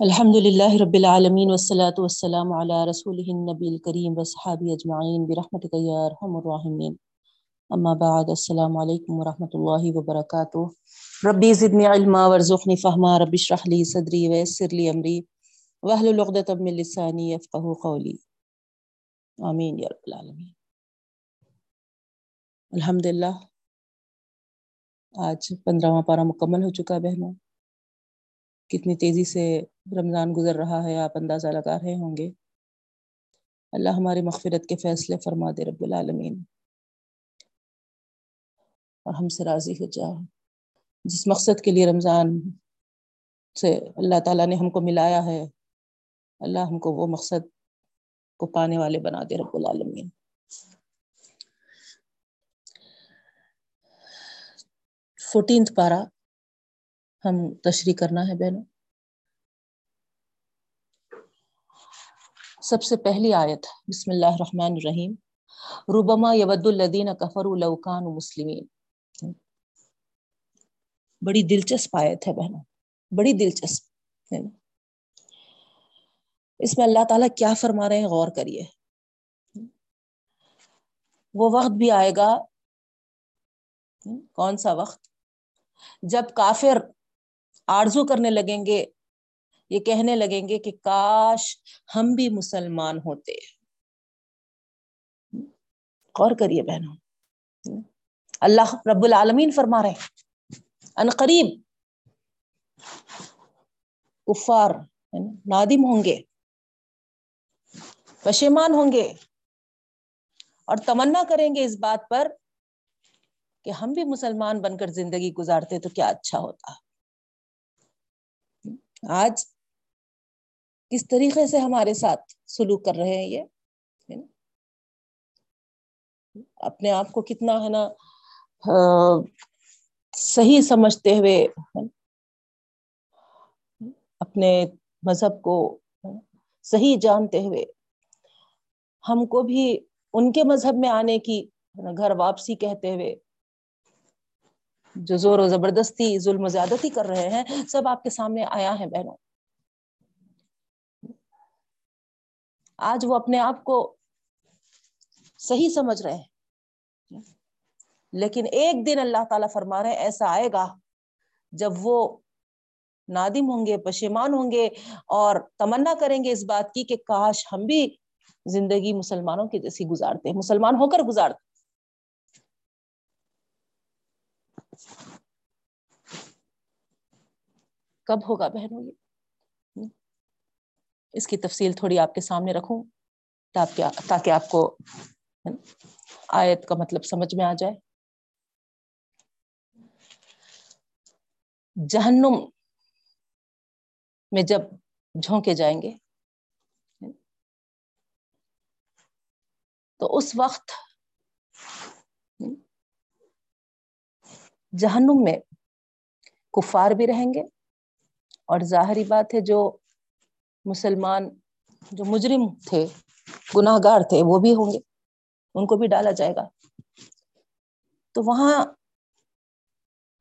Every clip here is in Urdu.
الحمد للہ رب العالمین والصلاة والسلام علی رسول النبی الکریم وصحابی اجمعین برحمتک یا ارحم الراحمین. اما بعد، السلام علیکم ورحمۃ اللہ وبرکاتہ. ربی زدنی علما، ورزقنی فہما، رب اشرح لی صدری، ویسر لی امری، واحلل عقدۃ من لسانی یفقهوا قولی. آمین یا رب العالمین. الحمدللہ، آج پندرہواں پارہ مکمل ہو چکا بہنوں. کتنی تیزی سے رمضان گزر رہا ہے، آپ اندازہ لگا رہے ہوں گے۔ اللہ ہماری مغفرت کے فیصلے فرما دے رب العالمین۔ اور ہم سے راضی ہو جا۔ جس مقصد کے لیے رمضان سے اللہ تعالیٰ نے ہم کو ملایا ہے، اللہ ہم کو وہ مقصد کو پانے والے بنا دے رب العالمین۔ فورٹینتھ پارا ہم تشریح کرنا ہے بہنوں۔ سب سے پہلی آیت، بسم اللہ الرحمن الرحیم۔ ربما یود الدین کفر الوکان مسلمین۔ بڑی دلچسپ آیت ہے بہنوں، بڑی دلچسپ۔ اس میں اللہ تعالیٰ کیا فرما رہے ہیں، غور کریے۔ وہ وقت بھی آئے گا۔ کون سا وقت؟ جب کافر آرزو کرنے لگیں گے، یہ کہنے لگیں گے کہ کاش ہم بھی مسلمان ہوتے۔ غور کریے بہنوں۔ اللہ رب العالمین فرما رہے ان قریب کفار یعنی نادم ہوں گے، پشیمان ہوں گے۔ اور تمنا کریں گے اس بات پر کہ ہم بھی مسلمان بن کر زندگی گزارتے تو کیا اچھا ہوتا۔ آج کس طریقے سے ہمارے ساتھ سلوک کر رہے ہیں یہ؟ اپنے آپ کو کتنا ہے نا صحیح سمجھتے ہوئے اپنے مذہب کو صحیح جانتے ہوئے ہم کو بھی ان کے مذہب میں آنے کی گھر واپسی کہتے ہوئے جو زور و زبردستی، ظلم و زیادتی کر رہے ہیں، سب آپ کے سامنے آیا ہے بہنوں۔ آج وہ اپنے آپ کو صحیح سمجھ رہے ہیں۔ لیکن ایک دن اللہ تعالیٰ فرما رہے ہیں، ایسا آئے گا جب وہ نادم ہوں گے، پشیمان ہوں گے اور تمنا کریں گے اس بات کی کہ کاش ہم بھی زندگی مسلمانوں کی جیسی گزارتے، مسلمان ہو کر گزارتے۔ کب ہوگا بہنوں یہ؟ اس کی تفصیل تھوڑی آپ کے سامنے رکھوں تاکہ آپ کو آیت کا مطلب سمجھ میں آ جائے۔ جہنم میں جب جھونکے جائیں گے تو اس وقت جہنم میں کفار بھی رہیں گے۔ اور ظاہری بات ہے، جو مسلمان، جو مجرم تھے گناہ گار تھے، وہ بھی ہوں گے۔ ان کو بھی ڈالا جائے گا۔ تو وہاں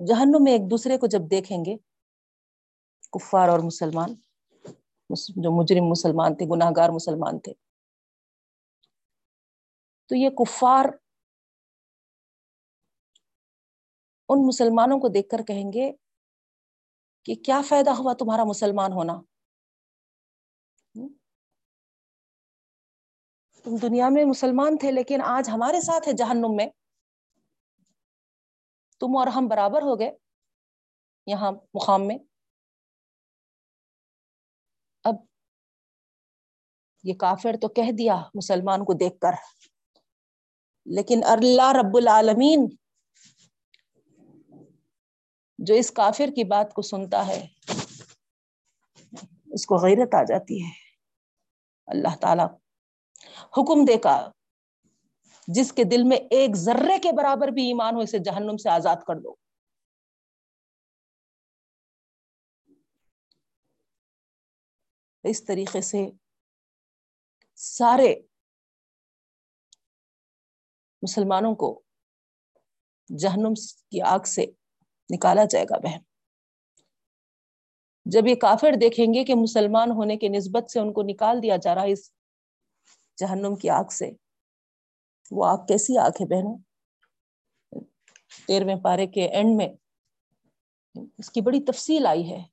جہنم میں ایک دوسرے کو جب دیکھیں گے، کفار اور مسلمان جو مجرم مسلمان تھے گناہ گار مسلمان تھے، تو یہ کفار ان مسلمانوں کو دیکھ کر کہیں گے کہ کیا فائدہ ہوا تمہارا مسلمان ہونا؟ تم دنیا میں مسلمان تھے لیکن آج ہمارے ساتھ ہے جہنم میں۔ تم اور ہم برابر ہو گئے یہاں مقام میں۔ اب یہ کافر تو کہہ دیا مسلمان کو دیکھ کر، لیکن اللہ رب العالمین جو اس کافر کی بات کو سنتا ہے، اس کو غیرت آ جاتی ہے۔ اللہ تعالی حکم دے کا، جس کے دل میں ایک ذرے کے برابر بھی ایمان ہو، اسے جہنم سے آزاد کر دو۔ اس طریقے سے سارے مسلمانوں کو جہنم کی آگ سے نکالا جائے گا بہن۔ جب یہ کافر دیکھیں گے کہ مسلمان ہونے کے نسبت سے ان کو نکال دیا جا رہا ہے اس جہنم کی آگ سے، وہ آگ کیسی آگ ہے بہنوں؟ تیرویں پارے کے اینڈ میں اس کی بڑی تفصیل آئی ہے۔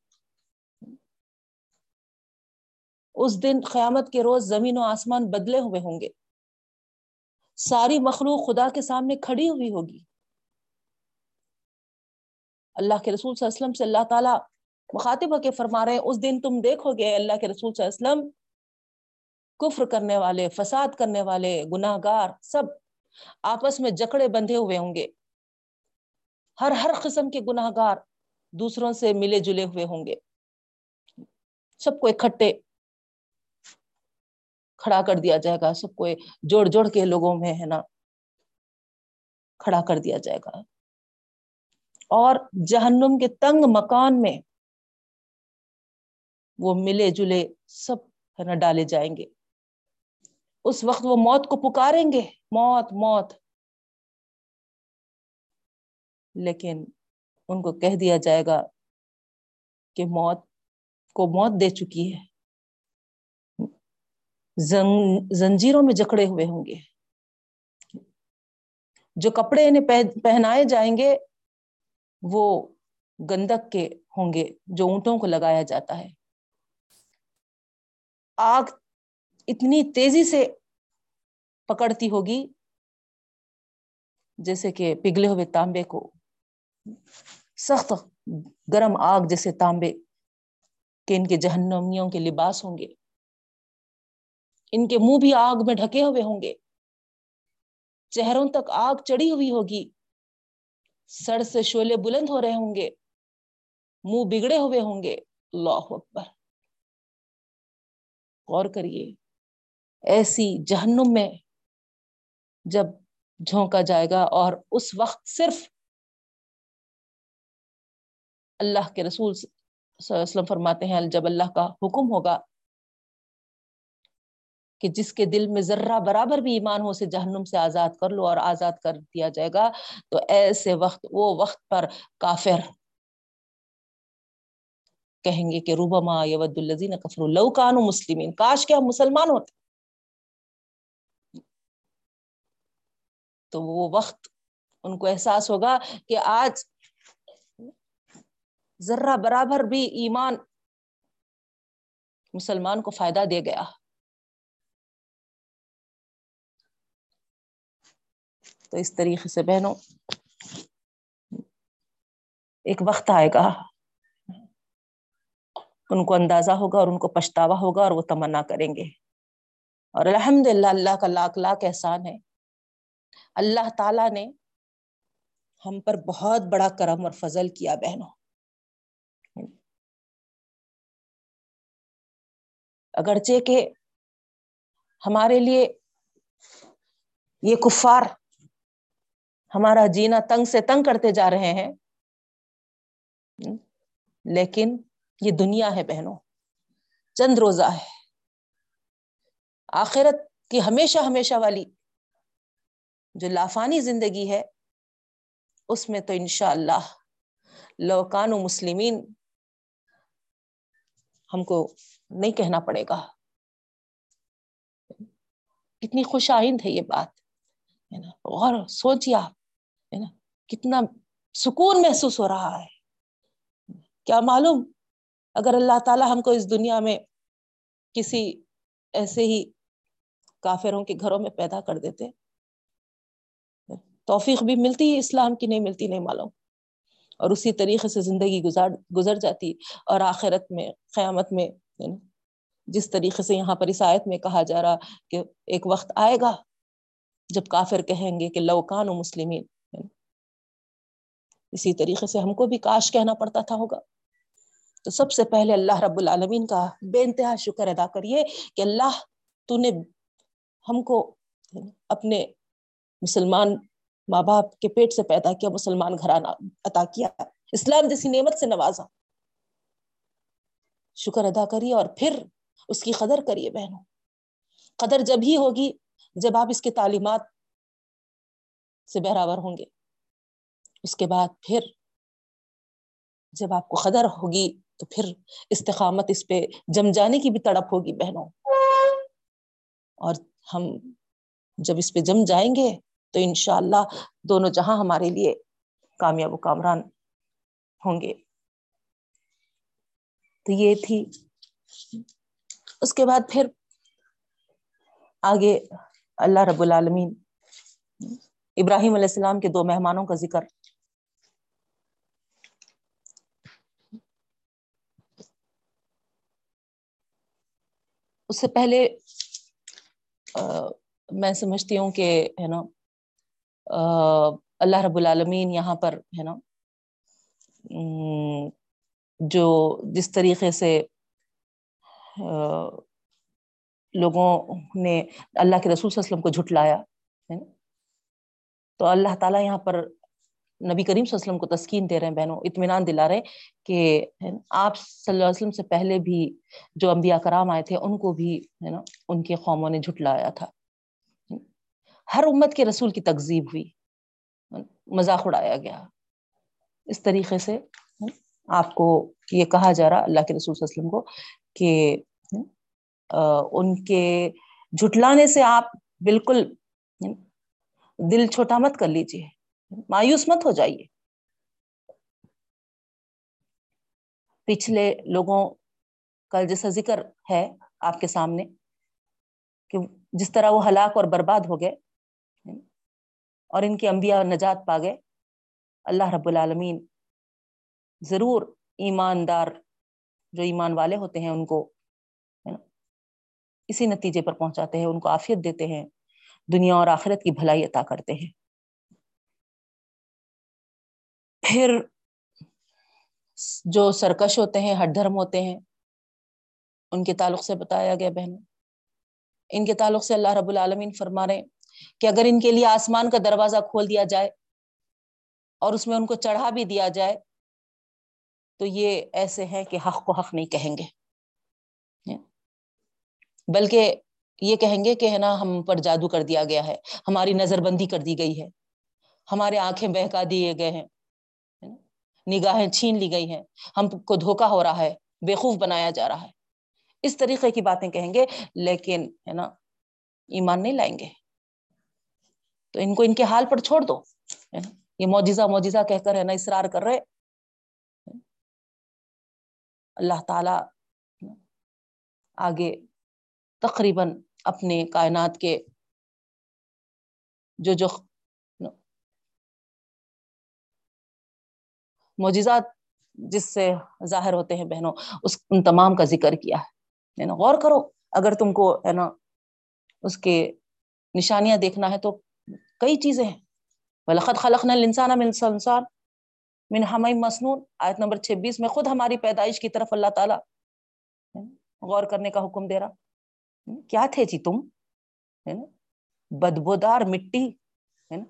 اس دن قیامت کے روز زمین و آسمان بدلے ہوئے ہوں گے۔ ساری مخلوق خدا کے سامنے کھڑی ہوئی ہوگی۔ اللہ کے رسول صلی اللہ علیہ وسلم سے اللہ تعالیٰ مخاطب ہو کے فرما رہے ہیں، اس دن تم دیکھو گے اللہ کے رسول صلی اللہ علیہ وسلم کفر کرنے والے، فساد کرنے والے گناہ گار سب آپس میں جکڑے بندھے ہوئے ہوں گے۔ ہر ہر قسم کے گناہ گار دوسروں سے ملے جلے ہوئے ہوں گے۔ سب کو اکٹھے کھڑا کر دیا جائے گا، سب کو جوڑ جوڑ کے لوگوں میں ہے نا، کھڑا کر دیا جائے گا۔ اور جہنم کے تنگ مکان میں وہ ملے جلے سب ہے نا ڈالے جائیں گے۔ اس وقت وہ موت کو پکاریں گے۔ موت موت۔ لیکن ان کو کہہ دیا جائے گا کہ موت کو موت دے چکی ہے۔ زنجیروں میں جکڑے ہوئے ہوں گے۔ جو کپڑے انہیں پہنائے جائیں گے وہ گندک کے ہوں گے جو اونٹوں کو لگایا جاتا ہے۔ آگ اتنی تیزی سے پکڑتی ہوگی جیسے کہ پگھلے ہوئے تانبے کو۔ سخت گرم آگ جیسے تانبے کہ ان کے جہنمیوں کے لباس ہوں گے۔ ان کے منہ بھی آگ میں ڈھکے ہوئے ہوں گے۔ چہروں تک آگ چڑی ہوئی ہوگی۔ سڑ سے شولے بلند ہو رہے ہوں گے، منہ بگڑے ہوئے ہوں گے۔ اللہ اکبر۔ غور کریے، ایسی جہنم میں جب جھونکا جائے گا اور اس وقت صرف اللہ کے رسول صلی اللہ علیہ وسلم فرماتے ہیں، جب اللہ کا حکم ہوگا کہ جس کے دل میں ذرہ برابر بھی ایمان ہو سے جہنم سے آزاد کر لو اور آزاد کر دیا جائے گا۔ تو ایسے وقت، وہ وقت پر کافر کہیں گے کہ روبما یود الزین کفر لو کانو مسلمین۔ کاش کے ہم مسلمان ہوتے۔ تو وہ وقت ان کو احساس ہوگا کہ آج ذرہ برابر بھی ایمان مسلمان کو فائدہ دے گیا۔ تو اس طریقے سے بہنوں، ایک وقت آئے گا، ان کو اندازہ ہوگا اور ان کو پچھتاوا ہوگا اور وہ تمنا کریں گے۔ اور الحمد للہ اللہ کا لاکھ لاکھ احسان ہے۔ اللہ تعالی نے ہم پر بہت بڑا کرم اور فضل کیا بہنوں۔ اگرچہ کہ ہمارے لیے یہ کفار ہمارا جینا تنگ سے تنگ کرتے جا رہے ہیں۔ لیکن یہ دنیا ہے بہنوں، چند روزہ ہے۔ آخرت کی ہمیشہ ہمیشہ والی جو لافانی زندگی ہے، اس میں تو انشاء اللہ لوکان و مسلمین ہم کو نہیں کہنا پڑے گا۔ کتنی خوش آئند ہے یہ بات۔ ہے نا؟ اور سوچیے آپ۔ ہے نا، کتنا سکون محسوس ہو رہا ہے۔ کیا معلوم، اگر اللہ تعالی ہم کو اس دنیا میں کسی ایسے ہی کافروں کے گھروں میں پیدا کر دیتے، توفیق بھی ملتی ہے، اسلام کی نہیں ملتی، نہیں معلوم۔ اور اسی طریقے سے زندگی گزار، گزر جاتی اور آخرت میں، قیامت میں جس طریقے سے یہاں پر اس آیت میں کہا جا رہا کہ ایک وقت آئے گا جب کافر کہیں گے کہ لوکان و مسلمین۔ اسی طریقے سے ہم کو بھی کاش کہنا پڑتا تھا ہوگا۔ تو سب سے پہلے اللہ رب العالمین کا بے انتہا شکر ادا کریے کہ اللہ تو نے ہم کو اپنے مسلمان ماں باپ کے پیٹ سے پیدا کیا، مسلمان گھرانہ عطا کیا۔ اسلام جیسی نعمت سے نوازا۔ شکر ادا کریے اور پھر اس کی قدر کریے بہنوں۔ قدر جب ہی ہوگی، جب آپ اس کے تعلیمات سے بہراور ہوں گے۔ اس کے بعد پھر جب آپ کو قدر ہوگی تو پھر استقامت اس پہ جم جانے کی بھی تڑپ ہوگی بہنوں۔ اور ہم جب اس پہ جم جائیں گے تو انشاءاللہ دونوں جہاں ہمارے لیے کامیاب و کامران ہوں گے۔ تو یہ تھی۔ اس کے بعد پھر آگے اللہ رب العالمین ابراہیم علیہ السلام کے دو مہمانوں کا ذکر۔ اس سے پہلے میں سمجھتی ہوں کہ، ہے نا اللہ رب العالمین یہاں پر، ہے نا جو جس طریقے سے لوگوں نے اللہ کے رسول صلی اللہ علیہ وسلم کو جھٹلایا، ہے نا، تو اللہ تعالیٰ یہاں پر نبی کریم صلی اللہ علیہ وسلم کو تسکین دے رہے ہیں بہنوں، اطمینان دلا رہے کہ آپ صلی اللہ علیہ وسلم سے پہلے بھی جو انبیاء کرام آئے تھے، ان کو بھی ہے نا، ان کے قوموں نے جھٹلایا تھا۔ ہر امت کے رسول کی تکذیب ہوئی۔ مذاق اڑایا گیا۔ اس طریقے سے آپ کو یہ کہا جا رہا، اللہ کے رسول صلی اللہ علیہ وسلم کو، کہ ان کے جھٹلانے سے آپ بالکل دل چھوٹا مت کر لیجیے مایوس مت ہو جائیے۔ پچھلے لوگوں کا جیسا ذکر ہے آپ کے سامنے، کہ جس طرح وہ ہلاک اور برباد ہو گئے اور ان کے انبیاء نجات پا گئے، اللہ رب العالمین ضرور ایماندار جو ایمان والے ہوتے ہیں، ان کو اسی نتیجے پر پہنچاتے ہیں، ان کو عافیت دیتے ہیں، دنیا اور آخرت کی بھلائی عطا کرتے ہیں۔ پھر جو سرکش ہوتے ہیں ہٹ دھرم ہوتے ہیں، ان کے تعلق سے بتایا گیا بہن۔ ان کے تعلق سے اللہ رب العالمین فرما رہے کہ اگر ان کے لیے آسمان کا دروازہ کھول دیا جائے اور اس میں ان کو چڑھا بھی دیا جائے، تو یہ ایسے ہیں کہ حق کو حق نہیں کہیں گے۔ ہاں۔ بلکہ یہ کہیں گے کہ ہے نا، ہم پر جادو کر دیا گیا ہے، ہماری نظر بندی کر دی گئی ہے، ہمارے آنکھیں بہکا دیے گئے ہیں۔ نگاہیں چھین لی گئی ہیں۔ ہم کو دھوکا ہو رہا ہے بےخوف بنایا جا رہا ہے۔ اس طریقے کی باتیں کہیں گے، لیکن ہے نا، ایمان نہیں لائیں گے۔ تو ان کو ان کے حال پر چھوڑ دو۔ یہ موجزہ موجزہ کہہ کر ہے نا، اصرار کر رہے۔ اللہ تعالی آگے تقریباً اپنے کائنات کے جو جو معجزات جس سے ظاہر ہوتے ہیں بہنوں، اس ان تمام کا ذکر کیا ہے۔ نا غور کرو، اگر تم کو، ہے نا، اس کے نشانیاں دیکھنا ہے تو کئی چیزیں ہیں۔ وَلَقَدْ خَلَقْنَا الْإِنسَانَ مِنْ سَلْسَالٍ من ہمئی مسنون۔ آیت نمبر چھبیس میں خود ہماری پیدائش کی طرف اللہ تعالیٰ غور کرنے کا حکم دے رہا۔ کیا تھے جی تم؟ ہے نا، بدبودار مٹی ہے نا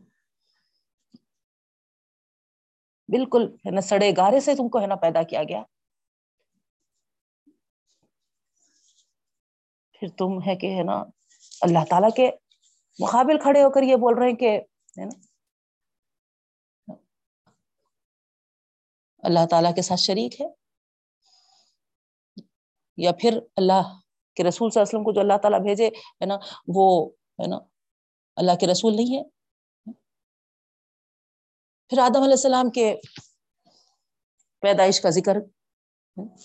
بالکل ہے نا، سڑے گارے سے تم کو ہے نا پیدا کیا گیا۔ پھر تم ہے کہ ہے نا، اللہ تعالیٰ کے مقابل کھڑے ہو کر یہ بول رہے ہیں کہ ہے نا۔ اللہ تعالیٰ کے ساتھ شریک ہے۔ یا پھر اللہ کے رسول صلی اللہ علیہ وسلم کو جو اللہ تعالیٰ بھیجے، ہے نا، وہ ہے نا، اللہ کے رسول نہیں ہے۔ پھر آدم علیہ السلام کے پیدائش کا ذکر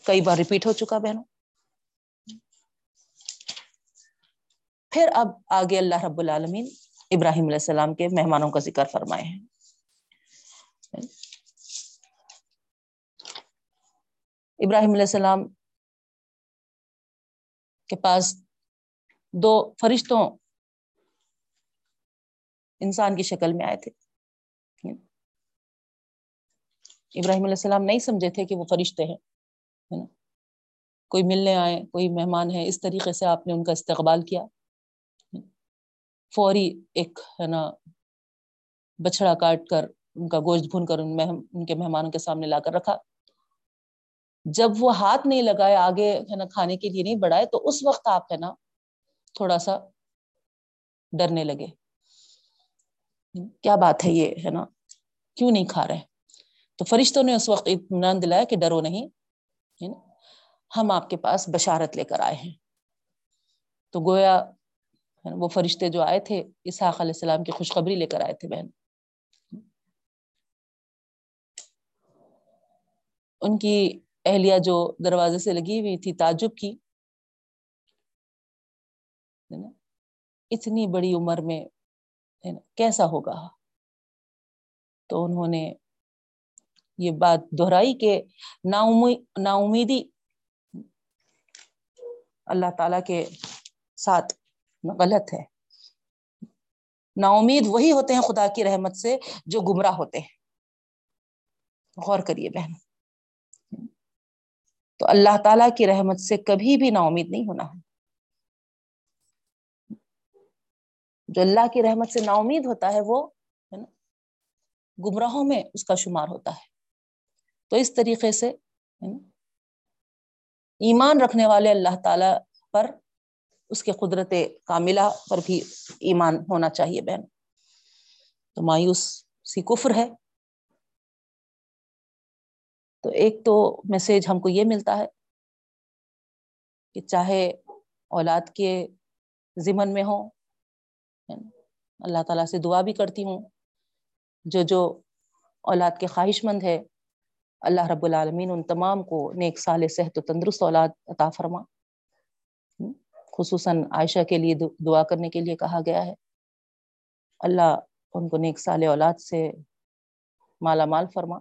کئی بار ریپیٹ ہو چکا بہنوں۔ پھر اب آگے اللہ رب العالمین ابراہیم علیہ السلام کے مہمانوں کا ذکر فرمائے ہیں۔ ابراہیم علیہ السلام کے پاس دو فرشتوں انسان کی شکل میں آئے تھے۔ ابراہیم علیہ السلام نہیں سمجھے تھے کہ وہ فرشتے ہیں، ہے نا؟ کوئی ملنے آئے، کوئی مہمان ہے، اس طریقے سے آپ نے ان کا استقبال کیا۔ فوری ایک، ہے نا بچڑا کاٹ کر ان کا گوشت بھون کر ان کے مہمانوں کے سامنے لا کر رکھا۔ جب وہ ہاتھ نہیں لگائے آگے، ہے نا، کھانے کے لیے نہیں بڑھائے، تو اس وقت آپ، ہے نا، تھوڑا سا ڈرنے لگے۔ کیا بات ہے یہ، ہے نا؟ کیوں نہیں کھا رہے؟ تو فرشتوں نے اس وقت اطمینان دلایا کہ ڈرو نہیں ہم آپ کے پاس بشارت لے کر آئے ہیں۔ تو گویا وہ فرشتے جو آئے تھے، اسحاق علیہ السلام کی خوشخبری لے کر آئے تھے بہن۔ ان کی اہلیہ جو دروازے سے لگی ہوئی تھی، تعجب کی۔ اتنی بڑی عمر میں کیسا ہوگا؟ تو انہوں نے یہ بات دہرائی کہ نا امیدی اللہ تعالی کے ساتھ غلط ہے۔ نا امید وہی ہوتے ہیں خدا کی رحمت سے جو گمراہ ہوتے ہیں۔ غور کریے بہن۔ تو اللہ تعالی کی رحمت سے کبھی بھی نا امید نہیں ہونا ہے۔ جو اللہ کی رحمت سے نا امید ہوتا ہے وہ ہے نا، گمراہوں میں اس کا شمار ہوتا ہے۔ تو اس طریقے سے ایمان رکھنے والے اللہ تعالی پر اس کے قدرت کاملہ پر بھی ایمان ہونا چاہیے بہن۔ تو مایوس سی کفر ہے۔ تو ایک تو میسج ہم کو یہ ملتا ہے کہ چاہے اولاد کے ذمن میں ہو اللہ تعالیٰ سے دعا بھی کرتی ہوں۔ جو جو اولاد کے خواہش مند ہے اللہ رب العالمین ان تمام کو نیک سال صحت و تندرست اولاد عطا فرما۔ خصوصاً عائشہ کے لیے دعا کرنے کے لیے کہا گیا ہے۔ اللہ ان کو نیک سال اولاد سے مالا مال فرما۔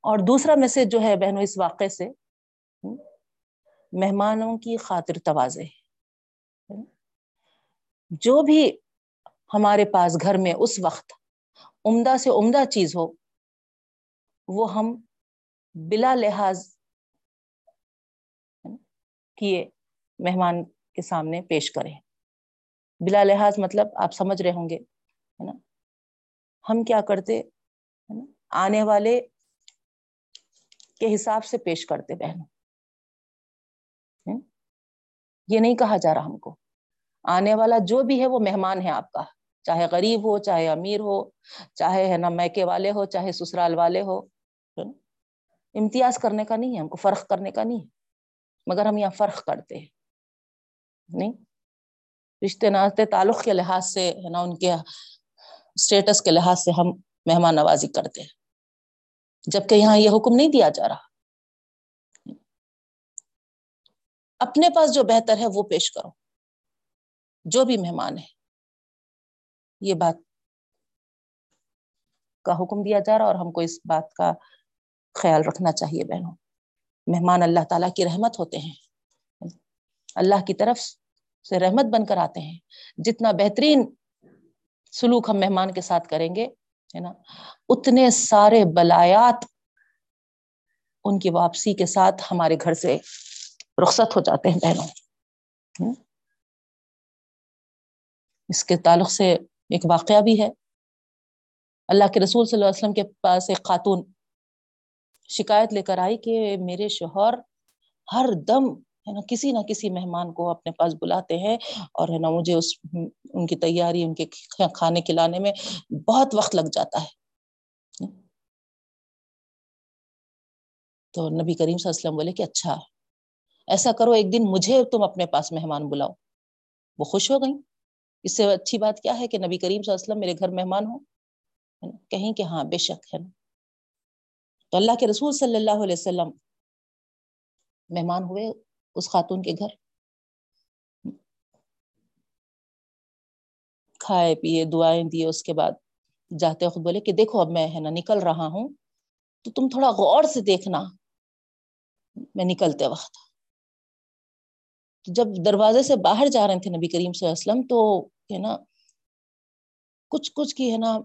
اور دوسرا میسج جو ہے بہنوں، اس واقعے سے مہمانوں کی خاطر توازے۔ جو بھی ہمارے پاس گھر میں اس وقت عمدہ سے عمدہ چیز ہو، وہ ہم بلا لحاظ کیے مہمان کے سامنے پیش کریں۔ بلا لحاظ مطلب آپ سمجھ رہے ہوں گے، ہے نا؟ ہم کیا کرتے آنے والے کے حساب سے پیش کرتے بہنوں۔ یہ نہیں کہا جا رہا ہم کو۔ آنے والا جو بھی ہے وہ مہمان ہے آپ کا۔ چاہے غریب ہو، چاہے امیر ہو، چاہے ہے نا میکے والے ہو، چاہے سسرال والے ہو امتیاز کرنے کا نہیں ہے، ہم کو فرق کرنے کا نہیں ہے، مگر ہم یہاں فرق کرتے ہیں، نہیں؟ رشتے ناطے تعلق کے لحاظ سے ہے نا، ان کے اسٹیٹس کے لحاظ سے ہم مہمان نوازی کرتے ہیں، جبکہ یہاں یہ حکم نہیں دیا جا رہا۔ اپنے پاس جو بہتر ہے وہ پیش کرو، جو بھی مہمان ہے۔ یہ بات کا حکم دیا جا رہا اور ہم کو اس بات کا خیال رکھنا چاہیے بہنوں۔ مہمان اللہ تعالیٰ کی رحمت ہوتے ہیں۔ اللہ کی طرف سے رحمت بن کر آتے ہیں۔ جتنا بہترین سلوک ہم مہمان کے ساتھ کریں گے، ہے نا، اتنے سارے بلایات ان کی واپسی کے ساتھ ہمارے گھر سے رخصت ہو جاتے ہیں بہنوں۔ اس کے تعلق سے ایک واقعہ بھی ہے۔ اللہ کے رسول صلی اللہ علیہ وسلم کے پاس ایک خاتون شکایت لے کر آئی کہ میرے شوہر ہر دم ہے نا کسی نہ کسی مہمان کو اپنے پاس بلاتے ہیں اور ہے نا مجھے اس ان کی تیاری، ان کے کھانے کھلانے میں بہت وقت لگ جاتا ہے۔ تو نبی کریم صلی اللہ علیہ وسلم بولے کہ اچھا ایسا کرو، ایک دن مجھے تم اپنے پاس مہمان بلاؤ۔ وہ خوش ہو گئی اس سے اچھی بات کیا ہے کہ نبی کریم صلی اللہ علیہ وسلم میرے گھر مہمان ہو کہیں کہ ہاں بے شک ہے نا؟ تو اللہ کے رسول صلی اللہ علیہ وسلم مہمان ہوئے اس خاتون کے گھر۔ کھائے پیے، دعائیں دیے، اس کے بعد جاتے خود بولے کہ دیکھو اب میں ہے نا نکل رہا ہوں، تو تم تھوڑا غور سے دیکھنا۔ میں نکلتے وقت۔ جب دروازے سے باہر جا رہے تھے نبی کریم صلی اللہ علیہ وسلم، تو ہے نا، کچھ کچھ کی ہے نا،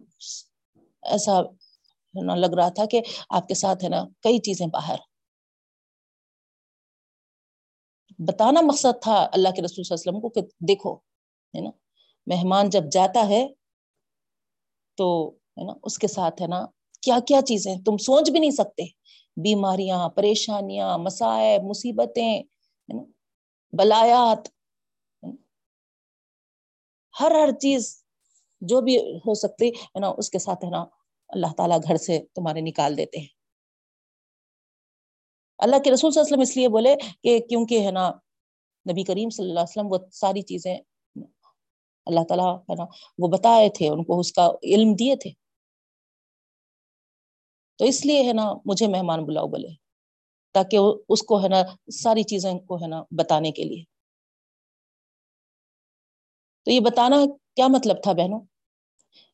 ایسا ہے نا، لگ رہا تھا کہ آپ کے ساتھ ہے نا کئی چیزیں باہر۔ بتانا مقصد تھا اللہ کے رسول صلی اللہ علیہ وسلم کو کہ دیکھو، ہے نا، مہمان جب جاتا ہے تو ہے نا، اس کے ساتھ ہے نا کیا کیا چیزیں، تم سوچ بھی نہیں سکتے۔ بیماریاں، پریشانیاں مسائب مصیبتیں بلایات۔ ہر ہر چیز جو بھی ہو سکتی ہے نا اس کے ساتھ ہے نا اللہ تعالیٰ گھر سے تمہارے نکال دیتے ہیں۔ اللہ کے رسول صلی اللہ علیہ وسلم اس لیے بولے کہ کیونکہ ہے نا نبی کریم صلی اللہ علیہ وسلم وہ ساری چیزیں، اللہ تعالیٰ ہے نا وہ بتائے تھے، ان کو اس کا علم دیے تھے۔ تو اس لیے ہے نا مجھے مہمان بلاؤ بولے۔ تاکہ اس کو ہے نا، ساری چیزیں کو ہے نا بتانے کے لیے۔ تو یہ بتانا کیا مطلب تھا بہنوں؟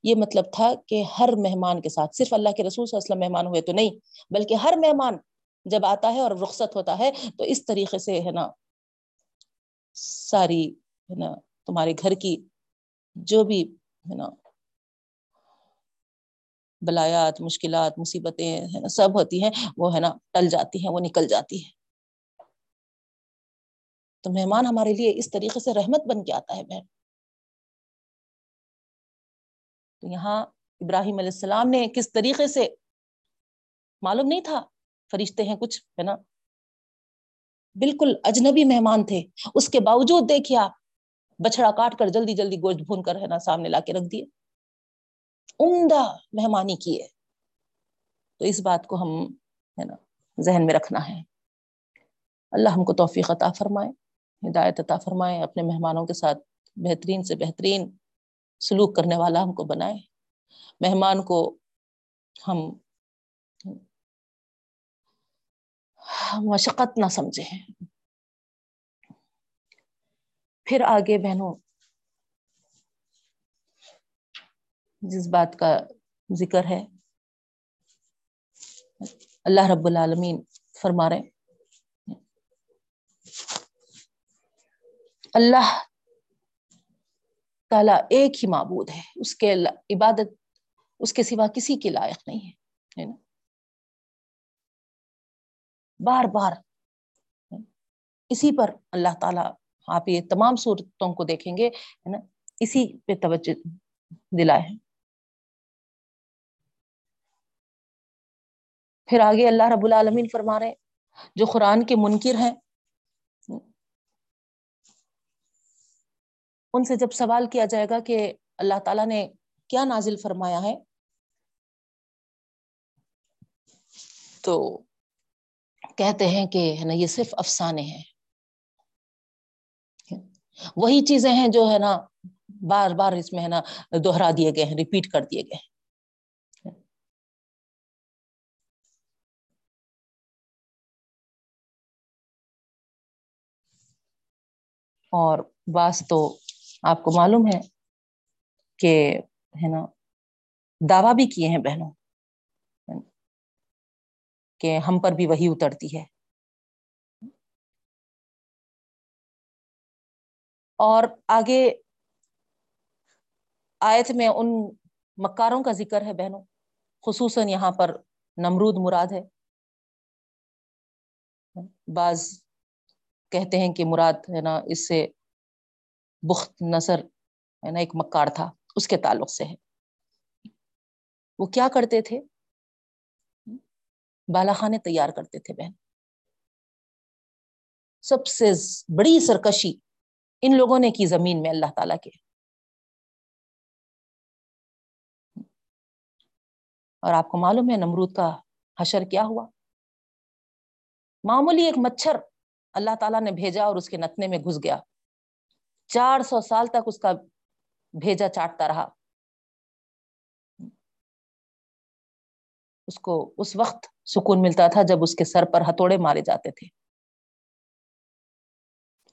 یہ مطلب تھا کہ ہر مہمان کے ساتھ، صرف اللہ کے رسول صلی اللہ علیہ وسلم مہمان ہوئے تو نہیں، بلکہ ہر مہمان جب آتا ہے اور رخصت ہوتا ہے تو اس طریقے سے ہے نا ساری ہے نا تمہارے گھر کی جو بھی ہے نا بلایات، مشکلات، مصیبتیں، ہے نا، سب ہوتی ہیں، وہ ہے نا ٹل جاتی ہیں، وہ نکل جاتی ہے تو مہمان ہمارے لیے اس طریقے سے رحمت بن کے آتا ہے، بہن۔ تو یہاں ابراہیم علیہ السلام نے کس طریقے سے، معلوم نہیں تھا، فرشتے ہیں کچھ، ہے نا۔ بالکل اجنبی مہمان تھے۔ اس کے باوجود دیکھیے آپ بچڑا کاٹ کر جلدی جلدی گوشت بھون کر، ہے نا، سامنے لا کے رکھ دیے۔ عمدہ مہمانی کی ہے۔ تو اس بات کو ہم، ہے نا، ذہن میں رکھنا ہے۔ اللہ ہم کو توفیق عطا فرمائے، ہدایت عطا فرمائے، اپنے مہمانوں کے ساتھ بہترین سے بہترین سلوک کرنے والا ہم کو بنائے۔ مہمان کو ہم مشقت نہ سمجھے۔ پھر آگے بہنوں جس بات کا ذکر ہے۔ اللہ رب العالمین فرما رہے اللہ تعالیٰ ایک ہی معبود ہے۔ اس کے عبادت اس کے سوا کسی کے لائق نہیں ہے نا؟ بار بار اسی پر اللہ تعالیٰ، آپ یہ تمام صورتوں کو دیکھیں گے، ہے نا؟ اسی پہ توجہ دلائے ہیں۔ پھر آگے اللہ رب العالمین فرما رہے جو قرآن کے منکر ہیں، ان سے جب سوال کیا جائے گا کہ اللہ تعالیٰ نے کیا نازل فرمایا ہے، تو کہتے ہیں کہ ہے نا، یہ صرف افسانے ہیں۔ وہی چیزیں ہیں جو ہے نا، بار بار اس میں ہے نا دوہرا دیے گئے ہیں ریپیٹ کر دیے گئے ہیں۔ اور بعض تو آپ کو معلوم ہے کہ ہے نا، دعویٰ بھی کیے ہیں بہنوں، کہ ہم پر بھی وہی اترتی ہے۔ اور آگے آیت میں ان مکاروں کا ذکر ہے بہنوں، خصوصاً یہاں پر نمرود مراد ہے۔ بعض کہتے ہیں کہ مراد ہے نا، اس سے بخت نظر ہے نا، ایک مکار تھا، اس کے تعلق سے ہے۔ وہ کیا کرتے تھے؟ بالا خانے تیار کرتے تھے بہن۔ سب سے بڑی سرکشی ان لوگوں نے کی زمین میں اللہ تعالی کے۔ اور آپ کو معلوم ہے نمرود کا حشر کیا ہوا؟ معمولی ایک مچھر اللہ تعالیٰ نے بھیجا اور اس کے نتنے میں گھس گیا۔ چار سو سال تک اس کا بھیجا چاٹتا رہا۔ اس کو اس وقت سکون ملتا تھا جب اس کے سر پر ہتھوڑے مارے جاتے تھے۔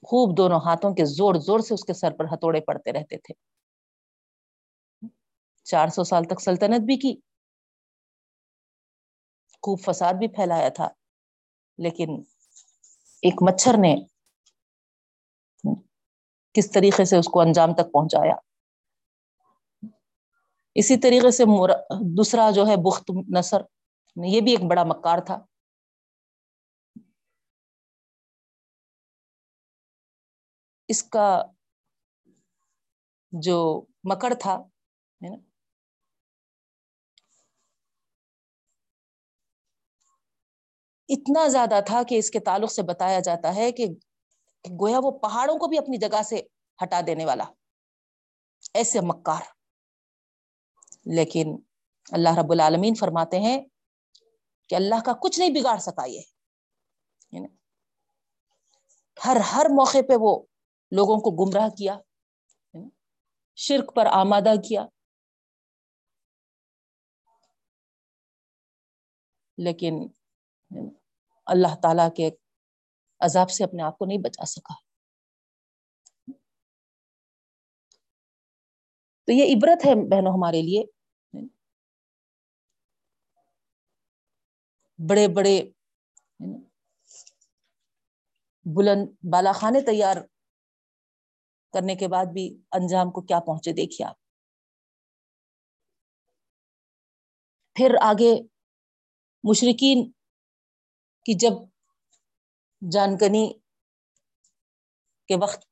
خوب دونوں ہاتھوں کے زور زور سے اس کے سر پر ہتھوڑے پڑتے رہتے تھے۔ چار سو سال تک سلطنت بھی کی۔ خوب فساد بھی پھیلایا تھا۔ لیکن ایک مچھر نے کس طریقے سے اس کو انجام تک پہنچایا؟ اسی طریقے سے دوسرا جو ہے بخت نصر، یہ بھی ایک بڑا مکار تھا۔ اس کا جو مکڑ تھا اتنا زیادہ تھا کہ اس کے تعلق سے بتایا جاتا ہے کہ گویا وہ پہاڑوں کو بھی اپنی جگہ سے ہٹا دینے والا۔ ایسے مکار۔ لیکن اللہ رب العالمین فرماتے ہیں کہ اللہ کا کچھ نہیں بگاڑ سکا یہ۔ یعنی ہر ہر موقع پہ وہ لوگوں کو گمراہ کیا یعنی شرک پر آمادہ کیا۔ لیکن اللہ تعالی کے عذاب سے اپنے آپ کو نہیں بچا سکا۔ تو یہ عبرت ہے بہنوں ہمارے لیے۔ بڑے بڑے بلند بالا خانے تیار کرنے کے بعد بھی انجام کو کیا پہنچے دیکھیے آپ۔ پھر آگے مشرقین کی جب جانکنی کے وقت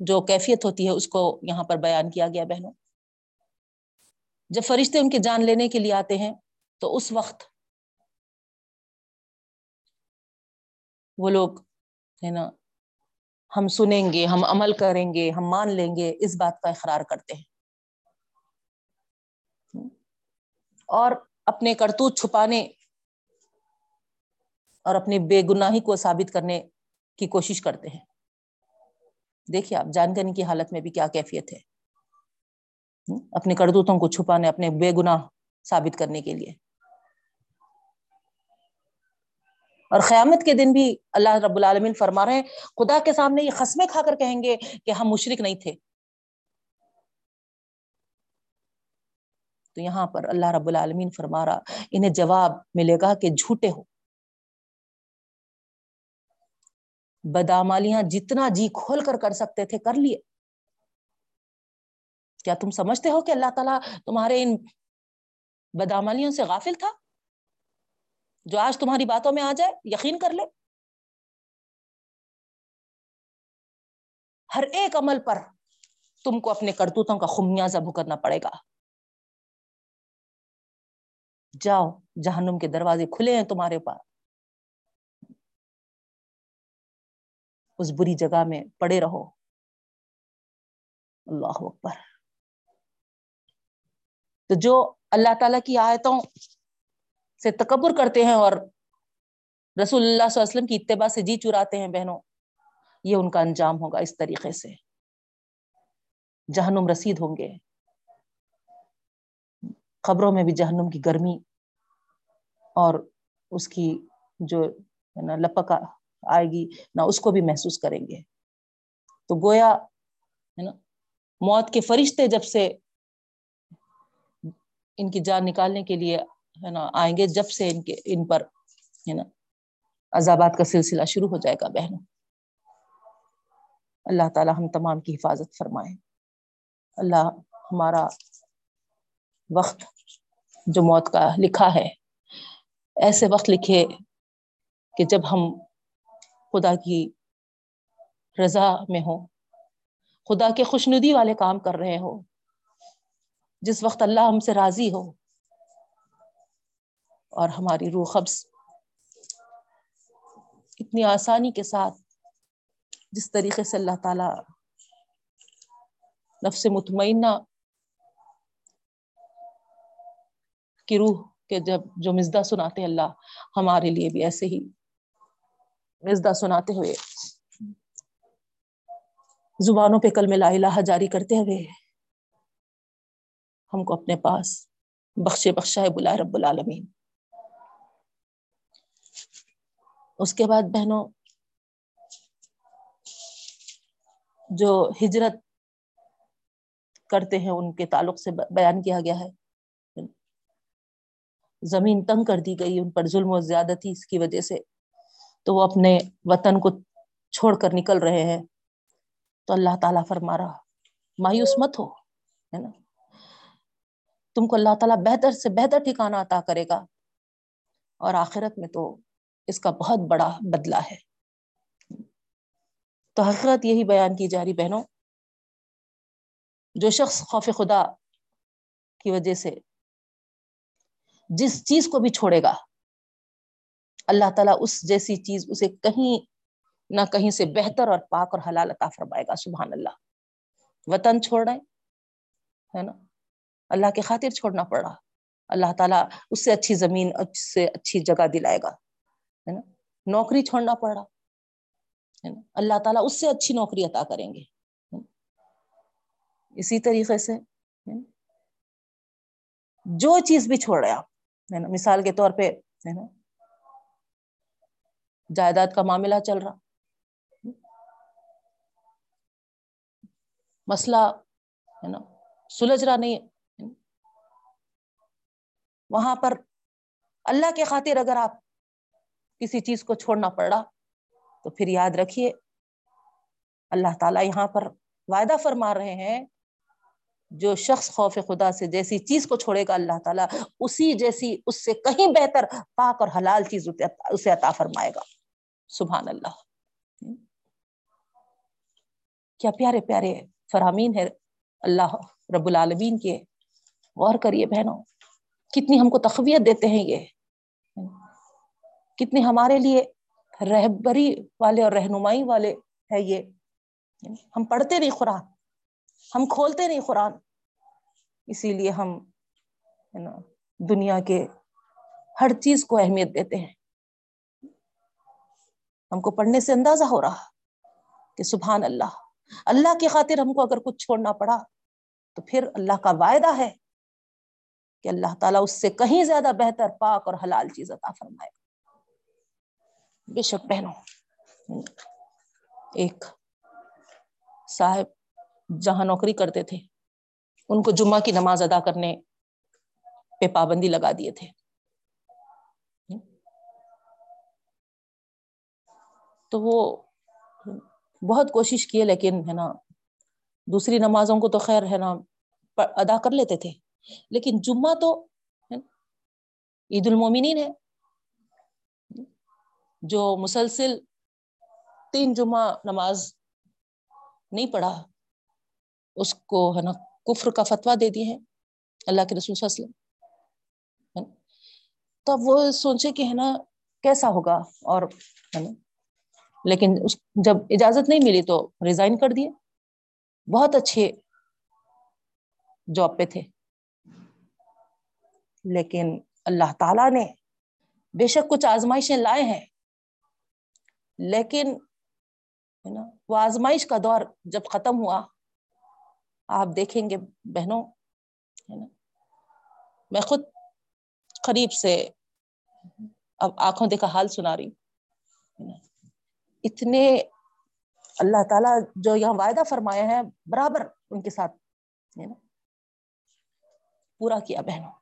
جو کیفیت ہوتی ہے اس کو یہاں پر بیان کیا گیا بہنوں۔ جب فرشتے ان کی جان لینے کے لیے آتے ہیں، تو اس وقت وہ لوگ ہے نا، ہم سنیں گے، ہم عمل کریں گے، ہم مان لیں گے، اس بات کا اقرار کرتے ہیں۔ اور اپنے کرتوت چھپانے اور اپنی بے گناہی کو ثابت کرنے کی کوشش کرتے ہیں۔ دیکھیے آپ جانکاری کی حالت میں بھی کیا کیفیت ہے۔ اپنے کردوتوں کو چھپانے، اپنے بے گناہ ثابت کرنے کے لیے۔ اور قیامت کے دن بھی اللہ رب العالمین فرما رہے ہیں، خدا کے سامنے یہ قسمیں کھا کر کہیں گے کہ ہم مشرک نہیں تھے۔ تو یہاں پر اللہ رب العالمین فرما رہا، انہیں جواب ملے گا کہ جھوٹے ہو۔ بدامالیاں جتنا جی کھول کر کر سکتے تھے، کر لیے۔ کیا تم سمجھتے ہو کہ اللہ تعالیٰ تمہارے ان بدامالیوں سے غافل تھا؟ جو آج تمہاری باتوں میں آ جائے، یقین کر لے۔ ہر ایک عمل پر تم کو اپنے کرتوتوں کا خمیازہ بھگتنا پڑے گا۔ جاؤ، جہنم کے دروازے کھلے ہیں تمہارے پاس۔ اس بری جگہ میں پڑے رہو۔ اللہ اکبر۔ تو جو اللہ تعالی کی آیتوں سے تکبر کرتے ہیں اور رسول اللہ صلی اللہ علیہ وسلم کی اتباع سے جی چراتے ہیں بہنوں، یہ ان کا انجام ہوگا اس طریقے سے۔ جہنم رسید ہوں گے۔ خبروں میں بھی جہنم کی گرمی اور اس کی جو ہے نا آئے گی، نہ اس کو بھی محسوس کریں گے۔ تو گویا، ہے نا، موت کے فرشتے جب سے ان کی جان نکالنے کے لیے، ہے نا، آئیں گے، جب سے ان کے، ان پر، ہے نا، عذابات کا سلسلہ شروع ہو جائے گا، بہنوں۔ اللہ تعالی ہم تمام کی حفاظت فرمائے۔ اللہ ہمارا وقت جو موت کا لکھا ہے، ایسے وقت لکھے کہ جب ہم خدا کی رضا میں ہو خدا کے خوشندی والے کام کر رہے ہو جس وقت اللہ ہم سے راضی ہو۔ اور ہماری روح قبض اتنی آسانی کے ساتھ جس طریقے سے اللہ تعالی نفس مطمئنہ کی روح کے جب جو مزدہ سناتے اللہ، ہمارے لیے بھی ایسے ہی۔ مزدہ سناتے ہوئے، زبانوں پہ کل میں لا الہ جاری کرتے ہوئے، ہم کو اپنے پاس بخشے بخشائے بلائے رب العالمین۔ اس کے بعد بہنوں، جو ہجرت کرتے ہیں، ان کے تعلق سے بیان کیا گیا ہے۔ زمین تنگ کر دی گئی، ان پر ظلم و زیادتی اس کی وجہ سے تو وہ اپنے وطن کو چھوڑ کر نکل رہے ہیں۔ تو اللہ تعالیٰ فرما رہا، مایوس مت ہو، ہے نا؟ تم کو اللہ تعالیٰ بہتر سے بہتر ٹھکانا عطا کرے گا۔ اور آخرت میں تو اس کا بہت بڑا بدلہ ہے۔ تو حقیقت یہی بیان کی جا رہی بہنوں، جو شخص خوف خدا کی وجہ سے جس چیز کو بھی چھوڑے گا اللہ تعالیٰ اس جیسی چیز اسے کہیں نہ کہیں سے بہتر اور پاک اور حلال عطا فرمائے گا، سبحان اللہ۔ وطن چھوڑ رہے ہے نا؟ اللہ کے خاطر چھوڑنا پڑ رہا۔ اللہ تعالیٰ اس سے اچھی زمین سے اچھی جگہ دلائے گا، ہے نا؟ نوکری چھوڑنا پڑ رہا، ہے نا؟ اللہ تعالیٰ اس سے اچھی نوکری عطا کریں گے۔ اسی طریقے سے جو چیز بھی چھوڑ رہے آپ، ہے نا؟ مثال کے طور پہ، ہے نا؟ جائیداد کا معاملہ چل رہا۔ مسئلہ ہے نا، سلجھ رہا نہیں وہاں پر اللہ کے خاطر اگر آپ کسی چیز کو چھوڑنا پڑ رہا، تو پھر یاد رکھیے، اللہ تعالیٰ یہاں پر وعدہ فرما رہے ہیں، جو شخص خوف خدا سے جیسی چیز کو چھوڑے گا، اللہ تعالیٰ اسی جیسی اس سے کہیں بہتر پاک اور حلال چیز اسے عطا فرمائے گا۔ سبحان اللہ۔ کیا پیارے پیارے فرامین ہے اللہ رب العالمین کے۔ غور کریے بہنوں، کتنی ہم کو تخویت دیتے ہیں یہ۔ کتنی ہمارے لیے رہبری والے اور رہنمائی والے ہے یہ۔ ہم پڑھتے نہیں قرآن، ہم کھولتے نہیں قرآن۔ اسی لیے ہم دنیا کے ہر چیز کو اہمیت دیتے ہیں۔ ہم کو پڑھنے سے اندازہ ہو رہا کہ سبحان اللہ اللہ کی خاطر ہم کو اگر کچھ چھوڑنا پڑا تو پھر اللہ کا وعدہ ہے کہ اللہ تعالیٰ اس سے کہیں زیادہ بہتر پاک اور حلال چیز عطا فرمائے بے شک بہنوں، ایک صاحب جہاں نوکری کرتے تھے، ان کو جمعہ کی نماز ادا کرنے پہ پابندی لگا دیے تھے۔ تو وہ بہت کوشش کیے، لیکن ہے نا، دوسری نمازوں کو تو خیر ہے نا ادا کر لیتے تھے۔ لیکن جمعہ تو عید المومنین ہے۔ جو مسلسل تین جمعہ نماز نہیں پڑھا، اس کو ہے نا کفر کا فتوا دے دیے ہیں اللہ کے رسول صلی اللہ علیہ وسلم۔ تب وہ سوچے کہ ہے نا کیسا ہوگا اور ہے نا لیکن اس جب اجازت نہیں ملی تو ریزائن کر دیے۔ بہت اچھے جاب پہ تھے۔ لیکن اللہ تعالی نے بے شک کچھ آزمائشیں لائے ہیں۔ لیکن وہ آزمائش کا دور جب ختم ہوا، آپ دیکھیں گے بہنوں میں خود قریب سے اب آنکھوں دیکھا حال سنا رہی اتنے اللہ تعالیٰ جو یہاں وعدہ فرمایا ہے، برابر ان کے ساتھ پورا کیا بہنوں۔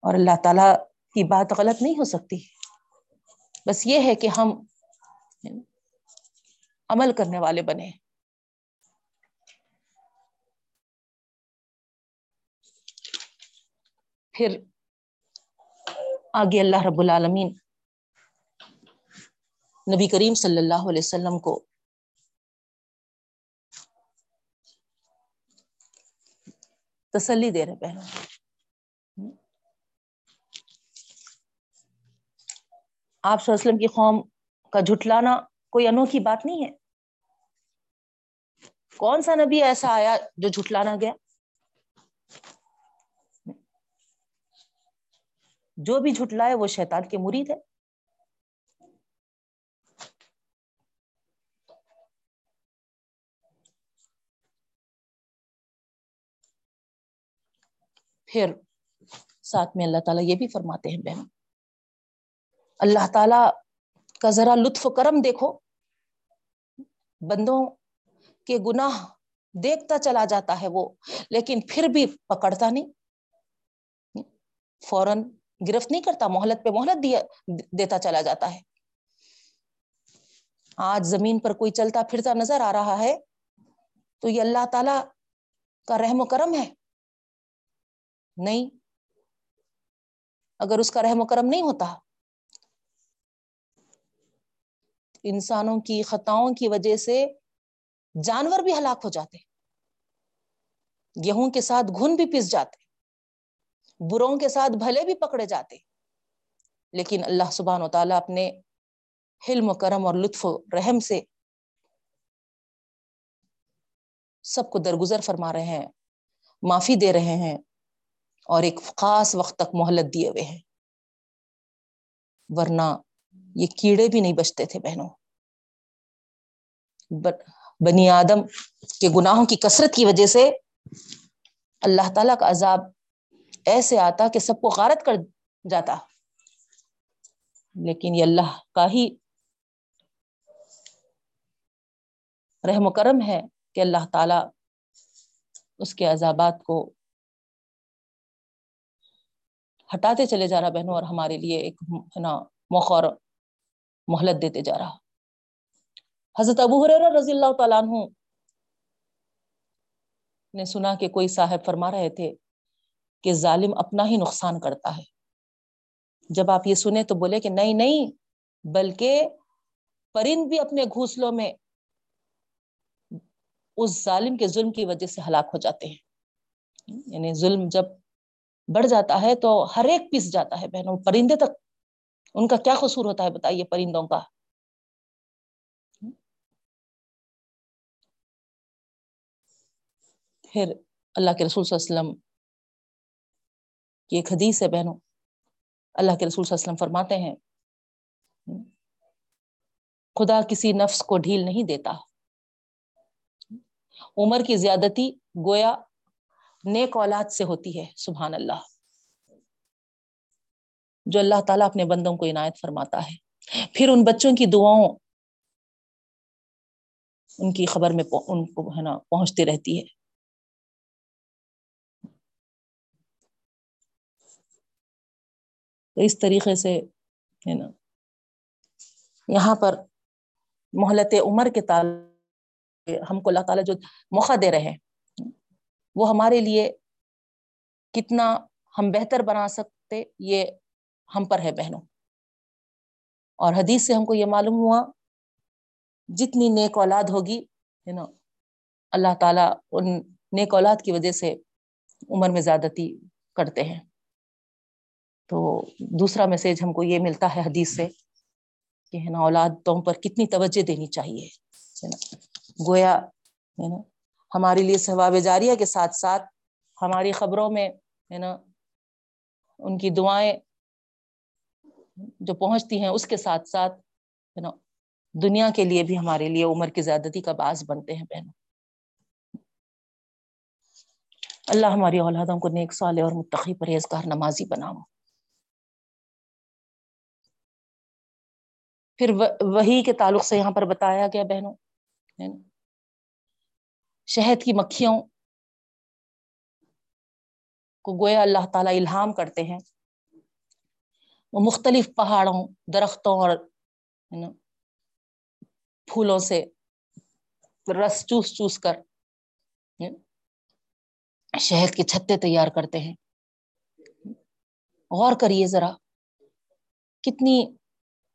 اور اللہ تعالیٰ کی بات غلط نہیں ہو سکتی۔ بس یہ ہے کہ ہم عمل کرنے والے بنے۔ پھر آگے اللہ رب العالمین نبی کریم صلی اللہ علیہ وسلم کو۔ تسلی دے رہے بہنوں۔ آپ وسلم کی قوم کا جھٹلانا کوئی انوکھی بات نہیں ہے۔ کون سا نبی ایسا آیا جو جھٹلانا گیا؟ جو بھی جھٹلائے وہ شیطان کے مرید ہے پھر ساتھ میں اللہ تعالیٰ یہ بھی فرماتے ہیں بہن، اللہ تعالی کا ذرا لطف و کرم دیکھو، بندوں کے گناہ دیکھتا چلا جاتا ہے وہ، لیکن پھر بھی پکڑتا نہیں، فوراً گرفت نہیں کرتا، مہلت پہ مہلت دیا، دیتا چلا جاتا ہے۔ آج زمین پر کوئی چلتا پھرتا نظر آ رہا ہے تو یہ اللہ تعالی کا رحم و کرم ہے۔ نہیں۔ اگر اس کا رحم و کرم نہیں ہوتا۔ انسانوں کی خطاؤں کی وجہ سے جانور بھی ہلاک ہو جاتے۔ گیہوں کے ساتھ گھن بھی پس جاتے۔ بروں کے ساتھ بھلے بھی پکڑے جاتے۔ لیکن اللہ سبحان و تعالیٰ اپنے حلم و کرم اور لطف و رحم سے سب کو درگزر فرما رہے ہیں، معافی دے رہے ہیں۔ اور ایک خاص وقت تک مہلت دیے ہوئے ہیں۔ ورنہ یہ کیڑے بھی نہیں بچتے تھے بہنوں۔ بنی آدم کے گناہوں کی کثرت کی وجہ سے اللہ تعالی کا عذاب ایسے آتا کہ سب کو غارت کر جاتا۔ لیکن یہ اللہ کا ہی رحم و کرم ہے کہ اللہ تعالی اس کے عذابات کو ہٹاتے چلے جا رہا بہنوں اور ہمارے لیے ایک نا، موقع اور مہلت دیتے جا رہا۔ حضرت ابو حریر رضی اللہ تعالیٰ عنہ نے سنا کہ کوئی صاحب فرما رہے تھے کہ ظالم اپنا ہی نقصان کرتا ہے۔ جب آپ یہ سنیں تو بولے کہ نہیں نہیں، بلکہ پرند بھی اپنے گھونسلوں میں اس ظالم کے ظلم کی وجہ سے ہلاک ہو جاتے ہیں۔ یعنی ظلم جب بڑھ جاتا ہے تو ہر ایک پیس جاتا ہے بہنوں، پرندے تک۔ ان کا کیا قصور ہوتا ہے بتائیے پرندوں کا؟ پھر اللہ کے رسول صلی اللہ علیہ وسلم کی ایک حدیث ہے بہنوں۔ اللہ کے رسول صلی اللہ علیہ وسلم فرماتے ہیں، خدا کسی نفس کو ڈھیل نہیں دیتا۔ عمر کی زیادتی گویا نیک اولاد سے ہوتی ہے، سبحان اللہ۔ جو اللہ تعالیٰ اپنے بندوں کو عنایت فرماتا ہے۔ پھر ان بچوں کی دعاؤں ان کی خبر میں ان کو ہے نا، پہنچتی رہتی ہے۔ تو اس طریقے سے ہے نا، یہاں پر محلت عمر کے تعلق ہم کو اللہ تعالیٰ جو موقع دے رہے ہیں۔ وہ ہمارے لیے کتنا ہم بہتر بنا سکتے، یہ ہم پر ہے بہنوں۔ اور حدیث سے ہم کو یہ معلوم ہوا، جتنی نیک اولاد ہوگی، ہے نا، اللہ تعالیٰ ان نیک اولاد کی وجہ سے عمر میں زیادتی کرتے ہیں۔ تو دوسرا میسج ہم کو یہ ملتا ہے حدیث سے کہ، ہے نا اولادوں پر کتنی توجہ دینی چاہیے، ہے نا۔ گویا، ہے نا ہمارے لیے ثواب جاریہ کے ساتھ ساتھ ہماری خبروں میں، ہے نا، ان کی دعائیں جو پہنچتی ہیں اس کے ساتھ ساتھ، ہے نا، دنیا کے لیے بھی ہمارے لیے عمر کی زیادتی کا باعث بنتے ہیں بہنوں۔ اللہ ہماری اولادوں کو نیک سال اور متقی پرہیزگار نمازی بناؤ۔ پھر وہی کے تعلق سے یہاں پر بتایا گیا بہنوں شہد کی مکھیوں کو گویا اللہ تعالیٰ الہام کرتے ہیں۔ وہ مختلف پہاڑوں، درختوں اور پھولوں سے رس چوس چوس کر شہد کے چھتے تیار کرتے ہیں۔ غور کریے ذرا، کتنی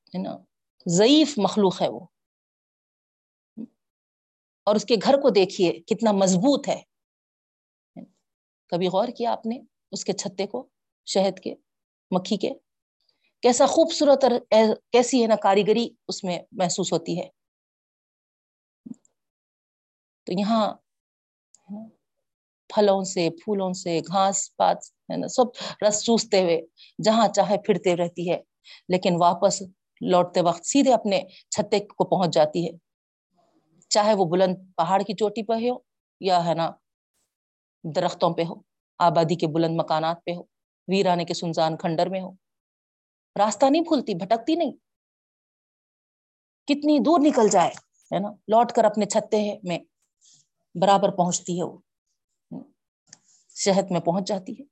ہے نا، ضعیف مخلوق ہے وہ۔ اور اس کے گھر کو دیکھیے کتنا مضبوط ہے۔ کبھی غور کیا آپ نے اس کے چھتے کو، شہد کے، مکھی کے؟ کیسا خوبصورت اور کیسی ہے نا کاریگری اس میں محسوس ہوتی ہے۔ تو یہاں پھلوں سے، پھولوں سے، گھاس پات ہے نا، سب رس چوستے ہوئے، جہاں چاہے پھرتے رہتی ہے، لیکن واپس لوٹتے وقت سیدھے اپنے چھتے کو پہنچ جاتی ہے۔ چاہے وہ بلند پہاڑ کی چوٹی پہ ہو یا ہے نا درختوں پہ ہو، آبادی کے بلند مکانات پہ ہو، ویرانے کے سنسان کھنڈر میں ہو۔ راستہ نہیں بھولتی، بھٹکتی نہیں۔ کتنی دور نکل جائے، ہے نا؟ لوٹ کر اپنے چھتے میں برابر پہنچتی ہے وہ۔ شہد میں پہنچ جاتی ہے۔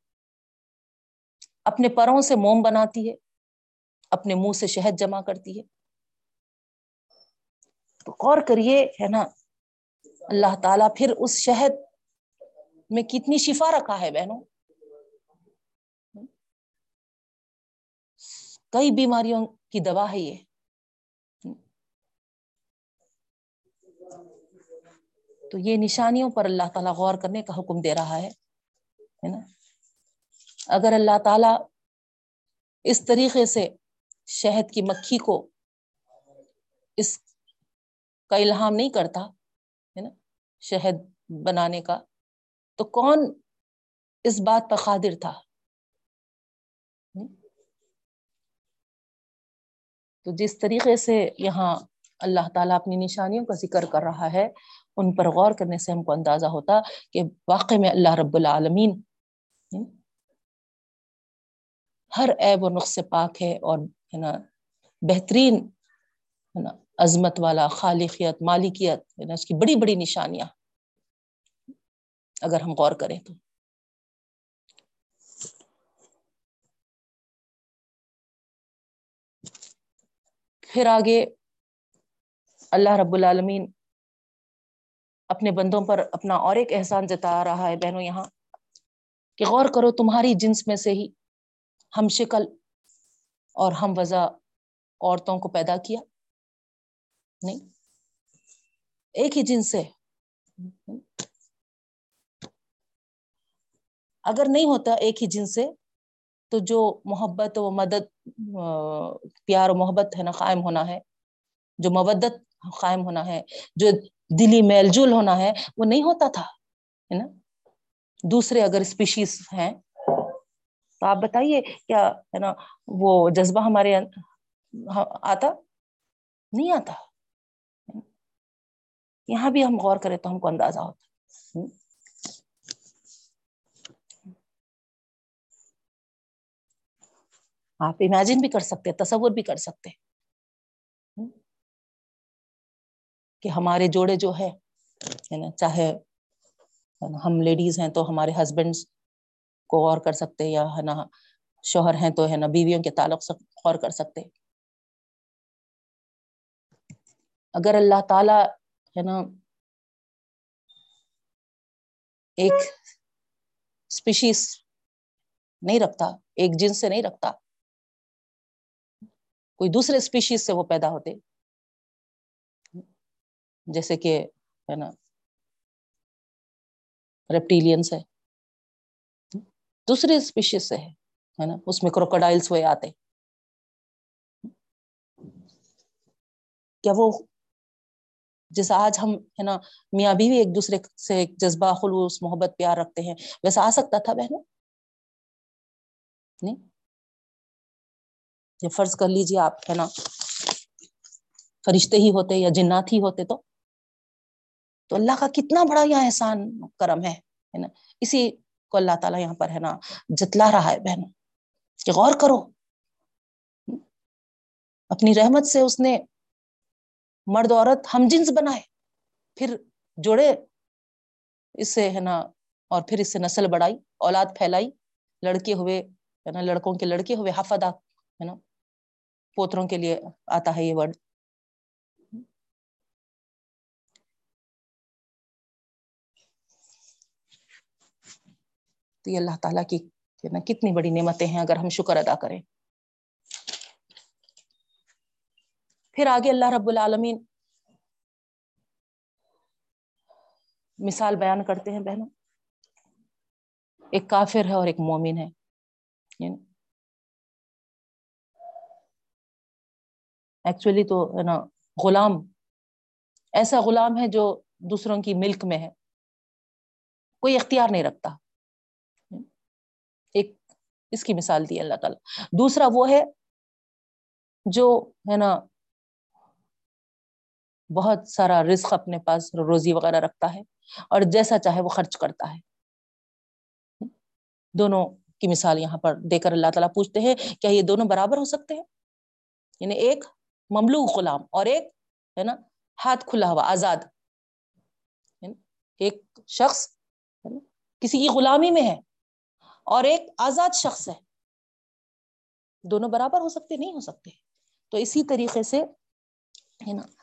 اپنے پروں سے موم بناتی ہے، اپنے منہ سے شہد جمع کرتی ہے۔ تو غور کریے، ہے نا؟ اللہ تعالیٰ پھر اس شہد میں کتنی شفا رکھا ہے بہنوں؟ کئی بیماریوں کی دوا ہے یہ۔ تو یہ نشانیوں پر اللہ تعالیٰ غور کرنے کا حکم دے رہا ہے نا؟ اگر اللہ تعالیٰ اس طریقے سے شہد کی مکھی کو اس کا الہام نہیں کرتا، ہے نا، شہد بنانے کا۔ تو کون اس بات پر قادر تھا؟ تو جس طریقے سے یہاں اللہ تعالیٰ اپنی نشانیوں کا ذکر کر رہا ہے، ان پر غور کرنے سے ہم کو اندازہ ہوتا کہ واقع میں اللہ رب العالمین ہر عیب و نقص سے پاک ہے اور، ہے نا، بہترین، ہے نا عظمت والا، خالقیت، مالکیت نا، اس کی بڑی بڑی نشانیاں۔ اگر ہم غور کریں تو۔ پھر آگے اللہ رب العالمین اپنے بندوں پر اپنا اور ایک احسان جتا رہا ہے بہنوں یہاں، کہ غور کرو، تمہاری جنس میں سے ہی ہم شکل اور ہم وضع عورتوں کو پیدا کیا۔ نہیں۔ ایک ہی جنس سے اگر نہیں ہوتا ایک ہی جنس سے تو جو محبت و مدد پیار و محبت ہے نا، قائم ہونا ہے۔ جو مبدت قائم ہونا ہے، جو دلی میل جول ہونا ہے، وہ نہیں ہوتا تھا، ہے نا۔ دوسرے اگر اسپیشیز ہیں، تو آپ بتائیے کیا، ہے نا، وہ جذبہ ہمارے آتا؟ نہیں آتا۔ یہاں بھی ہم غور کریں تو ہم کو اندازہ ہوتا آپ امیجن بھی کر سکتے تصور بھی کر سکتے کہ ہمارے جوڑے جو ہے نا، چاہے ہم لیڈیز ہیں تو ہمارے ہسبینڈ کو غور کر سکتے یا ہے نا، شوہر ہیں تو ہے نا، بیویوں کے تعلق سے غور کر سکتے اگر اللہ تعالی ہے نا، ایک اسپیشیز نہیں رکھتا، ایک جنس سے نہیں رکھتا۔ کوئی دوسرے اسپیشیز سے وہ پیدا ہوتے۔ جیسے کہ ہے نا ریپٹیلینس ہے۔ دوسرے اسپیشیز سے ہے نا، اس میں کروکوڈائلس ہوئے آتے۔ کیا وہ جیسا آج ہم، ہے نا، میاں بیوی ایک دوسرے سے ایک جذبہ، خلوص، محبت، پیار رکھتے ہیں، ویسا آ سکتا تھا بہنوں؟ نہیں؟ یہ فرض کر لیجیے آپ، ہے نا، فرشتے ہی ہوتے یا جنات ہی ہوتے تو تو اللہ کا کتنا بڑا یہاں احسان کرم ہے نا، اسی کو اللہ تعالیٰ یہاں پر، ہے نا، جتلا رہا ہے بہن کہ غور کرو۔ اپنی رحمت سے اس نے مرد عورت ہم جنس بنائے، پھر جوڑے، اس سے ہے نا، اور پھر اس سے نسل بڑھائی، اولاد پھیلائی، لڑکے ہوئے، ہے نا، لڑکوں کے لڑکے ہوئے حفظ ہے نا، پوتروں کے لیے آتا ہے یہ ورڈ۔ تو یہ اللہ تعالیٰ کی نا، کتنی بڑی نعمتیں ہیں، اگر ہم شکر ادا کریں۔ پھر آگے اللہ رب العالمین مثال بیان کرتے ہیں بہنوں۔ ایک کافر ہے اور ایک مومن ہے۔ یعنی ایکچولی تو ہے نا غلام، ایسا غلام ہے جو دوسروں کی ملک میں ہے۔ کوئی اختیار نہیں رکھتا۔ ایک اس کی مثال دی اللہ تعالی۔ دوسرا وہ ہے جو ہے نا بہت سارا رزق اپنے پاس روزی وغیرہ رکھتا ہے اور جیسا چاہے وہ خرچ کرتا ہے۔ دونوں کی مثال یہاں پر دے کر اللہ تعالیٰ پوچھتے ہیں، کیا یہ دونوں برابر ہو سکتے ہیں؟ یعنی ایک مملو غلام اور ایک، ہے نا، ہاتھ کھلا ہوا، آزاد۔ یعنی ایک شخص کسی کی غلامی میں ہے اور ایک آزاد شخص ہے۔ دونوں برابر ہو سکتے، نہیں ہو سکتے۔ تو اسی طریقے سے، ہے نا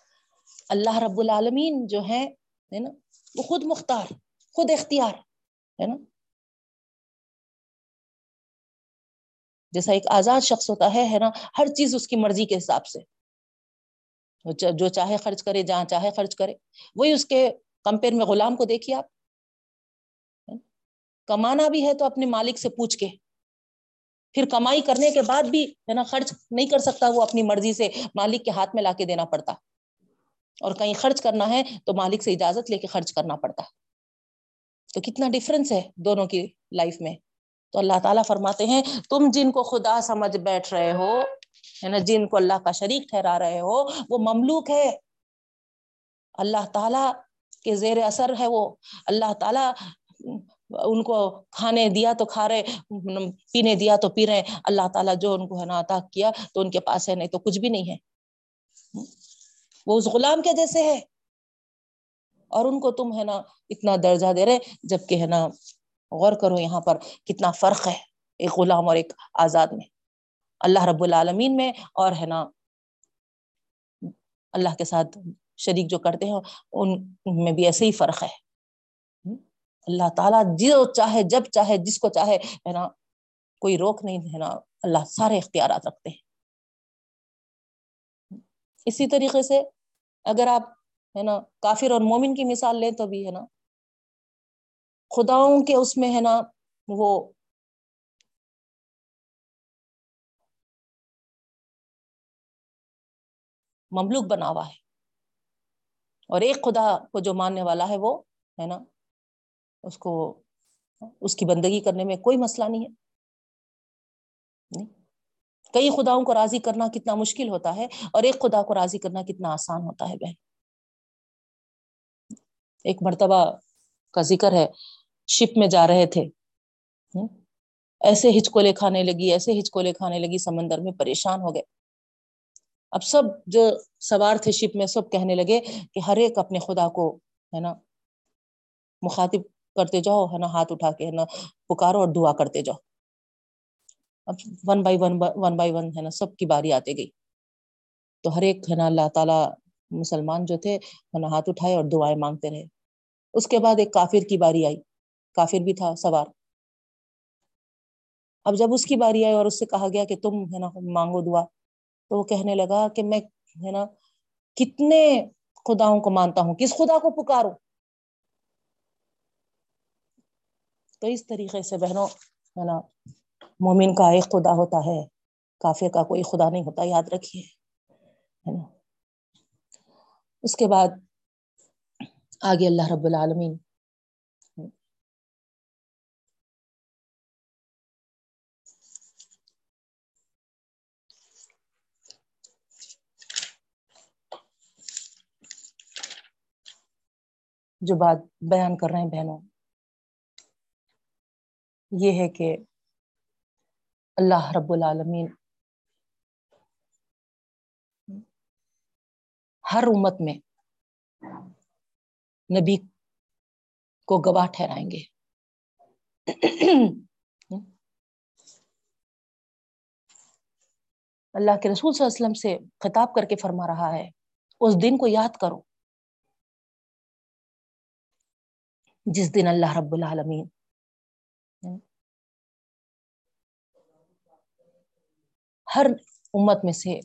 اللہ رب العالمین جو ہے نا، وہ خود مختار، خود اختیار، ہے نا۔ جیسا ایک آزاد شخص ہوتا ہے ہے نا، ہر چیز اس کی مرضی کے حساب سے۔ جو چاہے خرچ کرے، جہاں چاہے خرچ کرے۔ وہی اس کے کمپیئر میں غلام کو دیکھیے آپ۔ کمانا بھی ہے تو اپنے مالک سے پوچھ کے۔ پھر کمائی کرنے کے بعد بھی، ہے نا، خرچ نہیں کر سکتا وہ اپنی مرضی سے مالک کے ہاتھ میں لا کے دینا پڑتا۔ اور کہیں خرچ کرنا ہے تو مالک سے اجازت لے کے خرچ کرنا پڑتا ہے۔ تو کتنا ڈفرنس ہے دونوں کی لائف میں۔ تو اللہ تعالیٰ فرماتے ہیں، تم جن کو خدا سمجھ بیٹھ رہے ہو، ہے نا، جن کو اللہ کا شریک ٹھہرا رہے ہو، وہ مملوک ہے۔ اللہ تعالیٰ کے زیر اثر ہے وہ۔ اللہ تعالیٰ ان کو کھانے دیا تو کھا رہے، پینے دیا تو پی رہے۔ اللہ تعالیٰ جو ان کو ہے نا عطا کیا تو ان کے پاس ہے، نہیں تو کچھ بھی نہیں ہے۔ وہ اس غلام کے جیسے ہے۔ اور ان کو تم ہے نا اتنا درجہ دے رہے جبکہ ہے نا غور کرو یہاں پر کتنا فرق ہے ایک غلام اور ایک آزاد میں۔ اللہ رب العالمین میں اور ہے نا اللہ کے ساتھ شریک جو کرتے ہیں ان میں بھی ایسے ہی فرق ہے۔ اللہ تعالیٰ جو چاہے، جب چاہے، جس کو چاہے ہے نا کوئی روک نہیں ہے نا، اللہ سارے اختیارات رکھتے ہیں۔ اسی طریقے سے اگر آپ، ہے نا، کافر اور مومن کی مثال لیں تو بھی، ہے نا، خداؤں کے اس میں، ہے نا، وہ مملوک بنا ہوا ہے۔ اور ایک خدا کو جو ماننے والا ہے وہ، ہے نا، اس کو، اس کی بندگی کرنے میں کوئی مسئلہ نہیں ہے۔ کئی خداؤں کو راضی کرنا کتنا مشکل ہوتا ہے اور ایک خدا کو راضی کرنا کتنا آسان ہوتا ہے بہن۔ ایک مرتبہ کا ذکر ہے، شپ میں جا رہے تھے۔ ایسے ہچکولے کھانے لگی، ایسے ہچکولے کھانے لگی، سمندر میں پریشان ہو گئے۔ اب سب جو سوار تھے شپ میں، سب کہنے لگے کہ ہر ایک اپنے خدا کو، ہے نا، مخاطب کرتے جاؤ، ہے نا، ہاتھ اٹھا کے، ہے نا، پکارو اور دعا کرتے جاؤ۔ اب one by one one by one ہے نا، سب کی باری آتے گئی۔ تو ہر ایک ہے نا، اللہ تعالیٰ مسلمان جو تھے ہے نا ہاتھ اٹھائے اور دعائیں مانگتے رہے۔ اس کے بعد ایک کافر کی باری آئی۔ کافر بھی تھا، سوار۔ اب جب اس کی باری آئی اور اس سے کہا گیا کہ تم ہے نا، مانگو دعا، تو وہ کہنے لگا کہ میں ہے نا، کتنے خداؤں کو مانتا ہوں، کس خدا کو پکاروں؟ تو اس طریقے سے بہنوں، ہے نا مومن کا ایک خدا ہوتا ہے، کافر کا کوئی خدا نہیں ہوتا، یاد رکھیے، ہے نا؟ اس کے بعد آگے اللہ رب العالمین۔ جو بات بیان کر رہے ہیں بہنوں، یہ ہے کہ اللہ رب العالمین۔ ہر امت میں نبی کو گواہ ٹھہرائیں گے۔ اللہ کے رسول صلی اللہ علیہ وسلم سے خطاب کر کے فرما رہا ہے، اس دن کو یاد کرو۔ جس دن اللہ رب العالمین ہر امت میں سے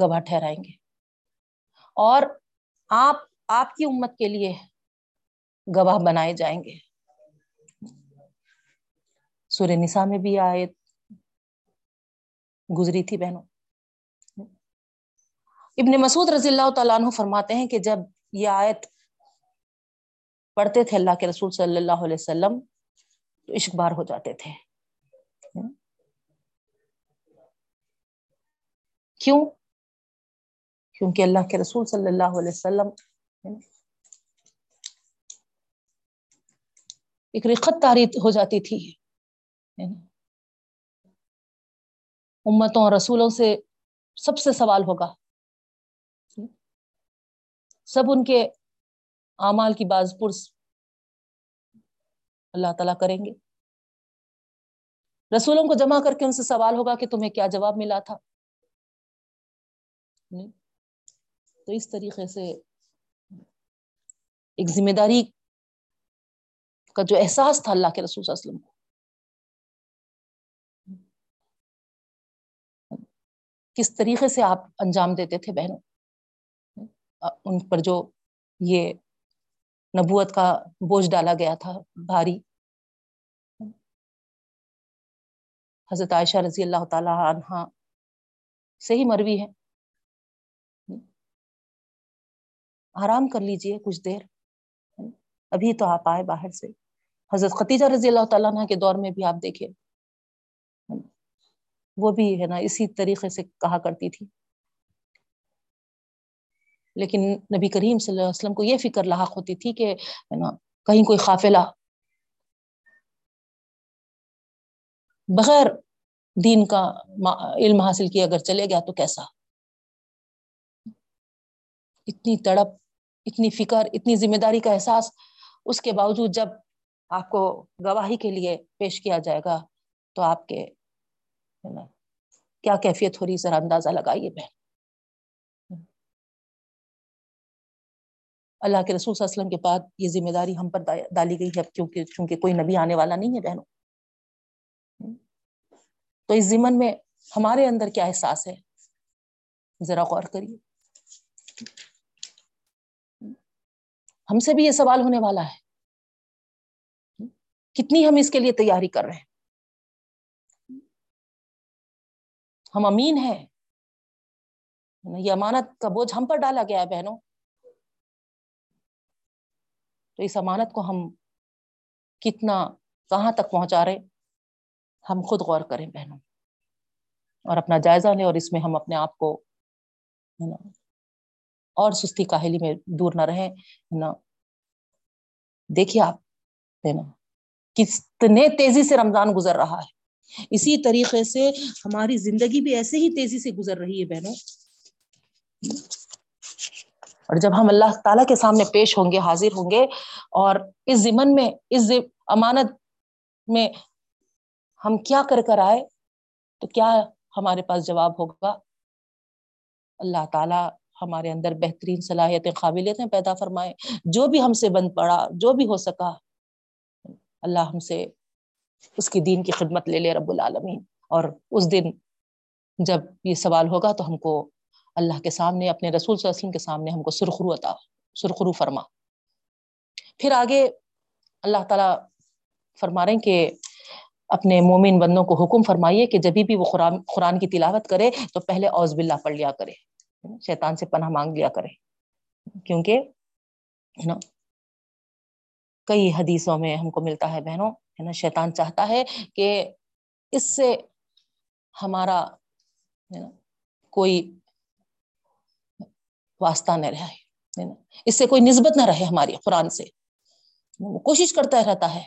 گواہ ٹھہرائیں گے۔ اور آپ آپ کی امت کے لیے گواہ بنائے جائیں گے۔ سورہ نساء میں بھی آیت گزری تھی بہنوں۔ ابن مسعود رضی اللہ تعالیٰ عنہ فرماتے ہیں کہ جب یہ آیت پڑھتے تھے اللہ کے رسول صلی اللہ علیہ وسلم، تو عشق بار ہو جاتے تھے۔ کیوں کیونکہ اللہ کے رسول صلی اللہ علیہ وسلم ایک رخت تاری ہو جاتی تھی امتوں اور رسولوں سے سب سے سوال ہوگا سب ان کے اعمال کی باز پرس اللہ تعالیٰ کریں گے رسولوں کو جمع کر کے ان سے سوال ہوگا کہ تمہیں کیا جواب ملا تھا تو اس طریقے سے ایک ذمہ داری کا جو احساس تھا اللہ کے رسول صلی اللہ علیہ وسلم کو۔ کس طریقے سے آپ انجام دیتے تھے بہنوں؟ ان پر جو یہ نبوت کا بوجھ ڈالا گیا تھا، بھاری۔ حضرت عائشہ رضی اللہ تعالی عنہ سے ہی مروی ہے۔ آرام کر لیجیے کچھ دیر ابھی تو آپ آئے باہر سے۔ حضرت ختیجہ رضی اللہ تعالیٰ عنہ کے دور میں بھی آپ دیکھیں وہ بھی، ہے نا، اسی طریقے سے کہا کرتی تھی۔ لیکن نبی کریم صلی اللہ علیہ وسلم کو یہ فکر لاحق ہوتی تھی کہ، ہے نا، کہیں کوئی قافلہ بغیر دین کا علم حاصل کیا اگر چلے گیا تو کیسا؟ اتنی تڑپ اتنی فکر، اتنی ذمہ داری کا احساس، اس کے باوجود جب آپ کو گواہی کے لیے پیش کیا جائے گا تو آپ کے کیا کیفیت ہو رہی ذرا اندازہ لگائیے بہن۔ اللہ کے رسول صلی اللہ علیہ وسلم کے بعد یہ ذمہ داری ہم پر ڈالی گئی ہے کیونکہ، چونکہ کوئی نبی آنے والا نہیں ہے بہنوں۔ تو اس ضمن میں ہمارے اندر کیا احساس ہے؟ ذرا غور کریے۔ ہم سے بھی یہ سوال ہونے والا ہے۔ کتنی ہم اس کے لیے تیاری کر رہے ہیں؟ ہم امین ہیں۔ یہ امانت کا بوجھ ہم پر ڈالا گیا ہے بہنوں۔ تو اس امانت کو ہم کتنا، کہاں تک پہنچا رہے؟ ہم خود غور کریں بہنوں۔ اور اپنا جائزہ لیں اور اس میں ہم اپنے آپ کو اور سستی کاہلی میں دور نہ رہیں نا؟ دیکھیے آپ نا؟ کتنے تیزی سے رمضان گزر رہا ہے۔ اسی طریقے سے ہماری زندگی بھی ایسے ہی تیزی سے گزر رہی ہے بہنوں۔ اور جب ہم اللہ تعالیٰ کے سامنے پیش ہوں گے، حاضر ہوں گے، اور اس ضمن میں، اس امانت میں ہم کیا کر کر آئے، تو کیا ہمارے پاس جواب ہوگا؟ اللہ تعالیٰ ہمارے اندر بہترین صلاحیتیں، قابلیتیں پیدا فرمائے۔ جو بھی ہم سے بند پڑا، جو بھی ہو سکا، اللہ ہم سے اس کی دین کی خدمت لے لے رب العالمین۔ اور اس دن جب یہ سوال ہوگا تو ہم کو اللہ کے سامنے، اپنے رسول صلی اللہ علیہ وسلم کے سامنے ہم کو سرخرو عطا، سرخرو فرما۔ پھر آگے اللہ تعالیٰ فرما رہے ہیں کہ اپنے مومن بندوں کو حکم فرمائیے کہ جبھی بھی وہ قرآن قرآن کی تلاوت کرے تو پہلے اوز باللہ پڑھ لیا کرے۔ شیطان سے پناہ مانگ لیا کرے۔ کیونکہ نا کئی حدیثوں میں ہم کو ملتا ہے بہنوں، ہے نا، شیطان چاہتا ہے کہ اس سے ہمارا کوئی واسطہ نہ رہے اس سے کوئی نسبت نہ رہے ہماری قرآن سے۔ وہ کوشش کرتا رہتا ہے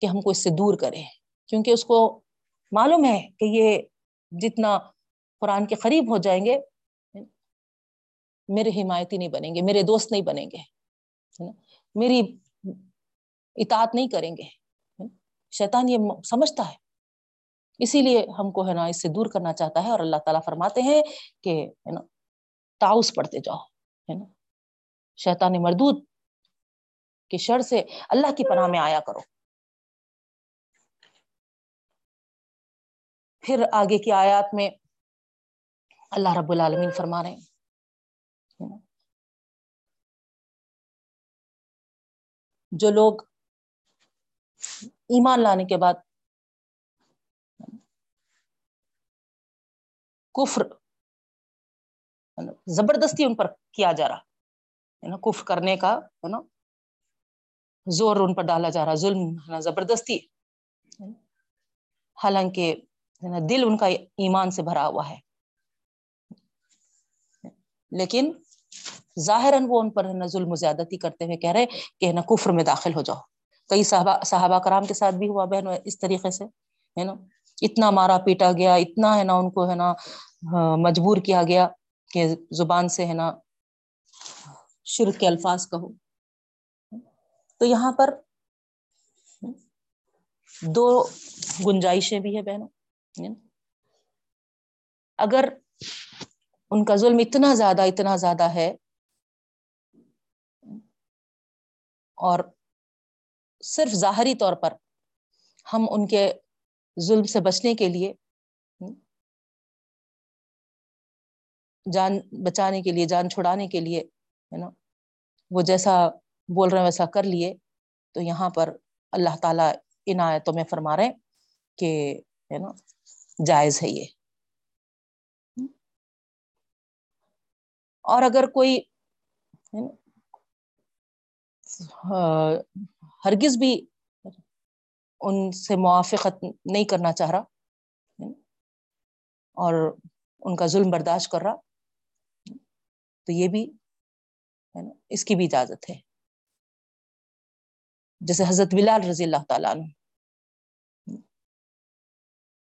کہ ہم کو اس سے دور کرے، کیونکہ اس کو معلوم ہے کہ یہ جتنا قرآن کے قریب ہو جائیں گے میرے حمایتی نہیں بنیں گے، میرے دوست نہیں بنیں گے میری اطاعت نہیں کریں گے شیطان یہ سمجھتا ہے۔ اسی لیے ہم کو ہے نا اس سے دور کرنا چاہتا ہے اور اللہ تعالیٰ فرماتے ہیں کہ، ہے نا تاؤس پڑھتے جاؤ، ہے نا؟ شیطان مردود کی شر سے اللہ کی پناہ میں آیا کرو۔ پھر آگے کی آیات میں اللہ رب العالمین فرما رہے ہیں۔ جو لوگ ایمان لانے کے بعد کفر، زبردستی ان پر کیا جا رہا، ہے نا؟ کف کرنے کا، ہے نا؟ زور ان پر ڈالا جا رہا، ظلم زبردستی۔ حالانکہ دل ان کا ایمان سے بھرا ہوا ہے۔ لیکن ظاہراً وہ ان پر ظلم و زیادتی کرتے ہوئے کہہ رہے کہ نا کفر میں داخل ہو جاؤ۔ کئی صحابہ صحابہ کرام کے ساتھ بھی ہوا بہن، اس طریقے سے، ہے نا؟ اتنا مارا پیٹا گیا، اتنا ہے نا ان کو ہے نا مجبور کیا گیا کہ زبان سے ہے نا شرک کے الفاظ کہو۔ تو یہاں پر دو گنجائشیں بھی ہے بہنوں اگر ان کا ظلم اتنا زیادہ اتنا زیادہ ہے اور صرف ظاہری طور پر ہم ان کے ظلم سے بچنے کے لیے جان بچانے کے لیے، جان چھڑانے کے لیے، ہے نا، وہ جیسا بول رہے ہیں ویسا کر لیے، تو یہاں پر اللہ تعالیٰ ان آیتوں میں فرما رہے کہ، ہے نا، جائز ہے یہ۔ اور اگر کوئی ہرگز بھی ان سے موافقت نہیں کرنا چاہ رہا، اور ان کا ظلم برداشت کر رہا، تو یہ بھی اس کی بھی اجازت ہے۔ جیسے حضرت بلال رضی اللہ تعالیٰ عنہ،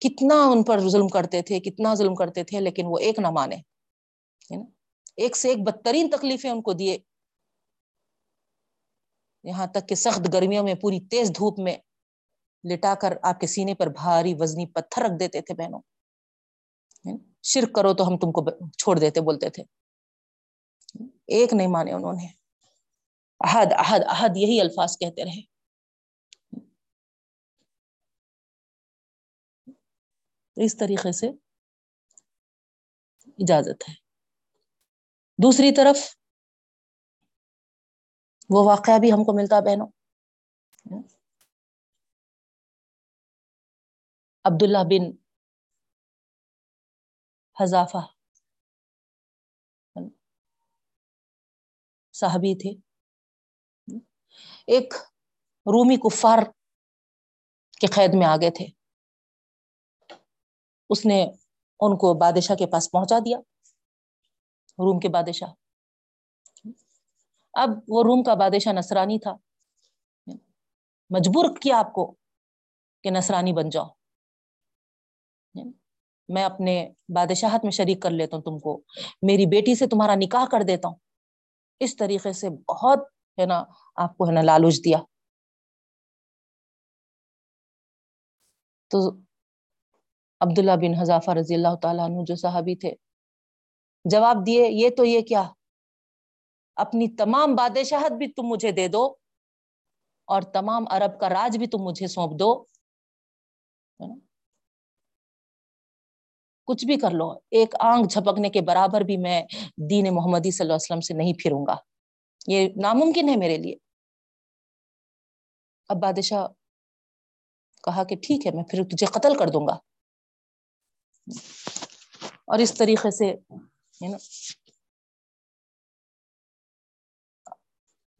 کتنا ان پر ظلم کرتے تھے، کتنا ظلم کرتے تھے، لیکن وہ ایک نہ مانے۔ ایک سے ایک بدترین تکلیفیں ان کو دیے یہاں تک کہ سخت گرمیوں میں پوری تیز دھوپ میں لٹا کر آپ کے سینے پر بھاری وزنی پتھر رکھ دیتے تھے بہنوں۔ یعنی شرک کرو تو ہم تم کو چھوڑ دیتے بولتے تھے۔ ایک نہیں مانے انہوں نے۔ احد احد احد یہی الفاظ کہتے رہے۔ اس طریقے سے اجازت ہے۔ دوسری طرف وہ واقعہ بھی ہم کو ملتا بہنوں۔ عبداللہ بن حذافہ۔ صحابی تھے۔ ایک رومی کفار کے قید میں آگے تھے۔ اس نے ان کو بادشاہ کے پاس پہنچا دیا۔ روم کے بادشاہ۔ اب وہ روم کا بادشاہ نصرانی تھا۔ مجبور کیا آپ کو کہ نصرانی بن جاؤ؟ میں اپنے بادشاہت میں شریک کر لیتا ہوں تم کو۔ میری بیٹی سے تمہارا نکاح کر دیتا ہوں۔ اس طریقے سے بہت ہے نا آپ کو ہے نا لالوچ دیا۔ تو عبداللہ بن حذافہ رضی اللہ تعالیٰ عنہ جو صحابی تھے، جواب دیے، یہ تو یہ کیا؟ اپنی تمام بادشاہت بھی تم مجھے دے دو اور تمام عرب کا راج بھی تم مجھے سونپ دو۔ کچھ بھی کر لو۔ ایک آنکھ جھپکنے کے برابر بھی میں دین محمدی صلی اللہ علیہ وسلم سے نہیں پھروں گا۔ یہ ناممکن ہے میرے لیے۔ اب بادشاہ کہا کہ ٹھیک ہے، میں پھر تجھے قتل کر دوں گا۔ اور اس طریقے سے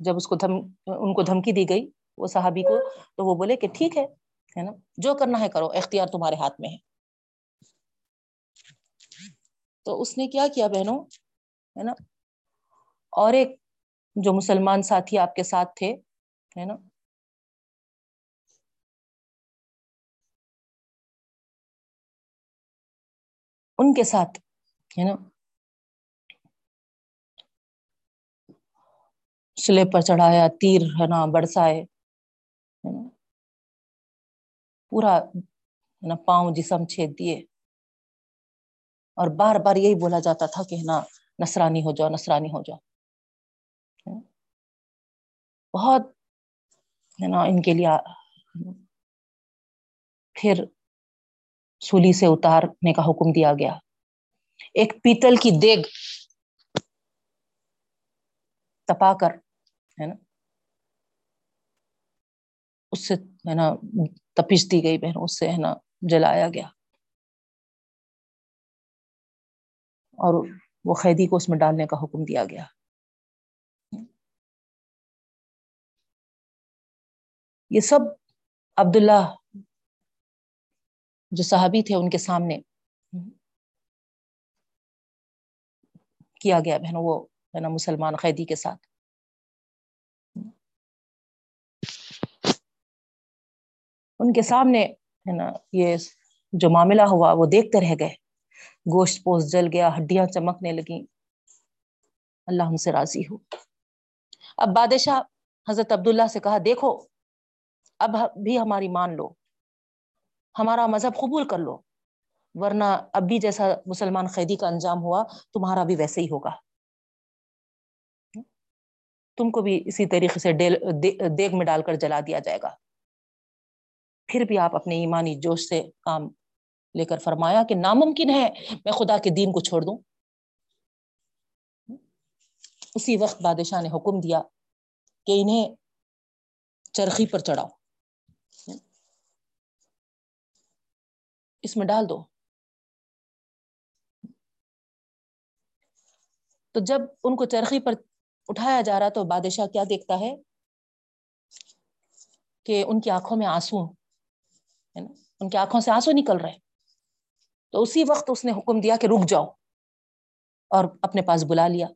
جب اس کو دھم، ان کو دھمکی دی گئی وہ صحابی کو، تو وہ بولے کہ ٹھیک ہے نا؟ جو کرنا ہے کرو، اختیار تمہارے ہاتھ میں ہے۔ تو اس نے کیا کیا بہنوں؟ ہے نا؟ اور ایک جو مسلمان ساتھی آپ کے ساتھ تھے، ہے نا؟ ان کے ساتھ، ہے نا؟ سلے پر چڑھایا، تیر ہے نا، برسائے پورا نا، پاؤں جسم چھید دیے۔ اور بار بار یہی بولا جاتا تھا کہ نا نسرانی ہو جاؤ نسرانی ہو جاؤ۔ بہت، ہے نا، ان کے لیے، پھر سولی سے اتارنے کا حکم دیا گیا۔ ایک پیتل کی دیگ تپا کر ہے نا؟ اس سے ہے نا تپش دی گئی بہن اس سے ہے نا جلایا گیا۔ اور وہ قیدی کو اس میں ڈالنے کا حکم دیا گیا۔ یہ سب عبداللہ جو صحابی تھے، ان کے سامنے کیا گیا بہن وہ ہے نا مسلمان قیدی کے ساتھ۔ ان کے سامنے ہے نا، یہ جو معاملہ ہوا، وہ دیکھتے رہ گئے۔ گوشت پوست جل گیا، ہڈیاں چمکنے لگی اللہ ہم سے راضی ہو۔ اب بادشاہ حضرت عبداللہ سے کہا، دیکھو، اب بھی ہماری مان لو، ہمارا مذہب قبول کر لو، ورنہ اب بھی جیسا مسلمان قیدی کا انجام ہوا، تمہارا بھی ویسے ہی ہوگا۔ تم کو بھی اسی طریقے سے دیگ میں ڈال کر جلا دیا جائے گا۔ پھر بھی آپ اپنے ایمانی جوش سے کام لے کر فرمایا کہ ناممکن ہے میں خدا کے دین کو چھوڑ دوں۔ اسی وقت بادشاہ نے حکم دیا کہ انہیں چرخی پر چڑھاؤ۔ اس میں ڈال دو۔ تو جب ان کو چرخی پر اٹھایا جا رہا تو بادشاہ کیا دیکھتا ہے کہ ان کی آنکھوں میں آنسو ہے نا؟ ان کی آنکھوں سے آنسو نکل رہے تو اسی وقت اس نے حکم دیا کہ رک جاؤ اور اپنے پاس بلا لیا۔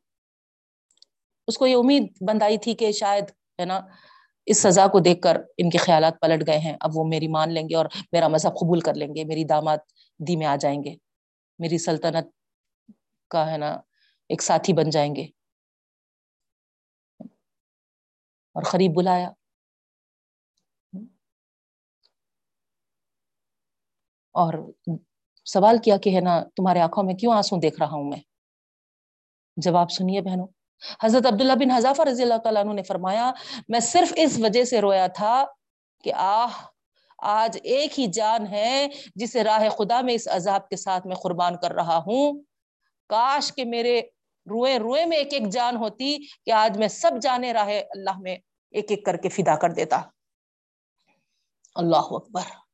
اس کو یہ امید بند آئی تھی کہ شاید، ہے نا، اس سزا کو دیکھ کر ان کے خیالات پلٹ گئے ہیں۔ اب وہ میری مان لیں گے اور میرا مذہب قبول کر لیں گے۔ میری داماد دی میں آ جائیں گے۔ میری سلطنت کا، ہے نا، ایک ساتھی بن جائیں گے۔ اور قریب بلایا۔ اور سوال کیا کہ ہے نا، تمہارے آنکھوں میں کیوں آنسو دیکھ رہا ہوں میں؟ جواب سنیے بہنوں، حضرت عبداللہ بن حضافہ رضی اللہ تعالیٰ عنہ نے فرمایا، میں صرف اس وجہ سے رویا تھا کہ آہ، آج ایک ہی جان ہے جسے راہ خدا میں اس عذاب کے ساتھ میں قربان کر رہا ہوں۔ کاش کہ میرے روئے روئے میں ایک ایک جان ہوتی کہ آج میں سب جانے راہ اللہ میں ایک ایک کر کے فدا کر دیتا۔ اللہ اکبر۔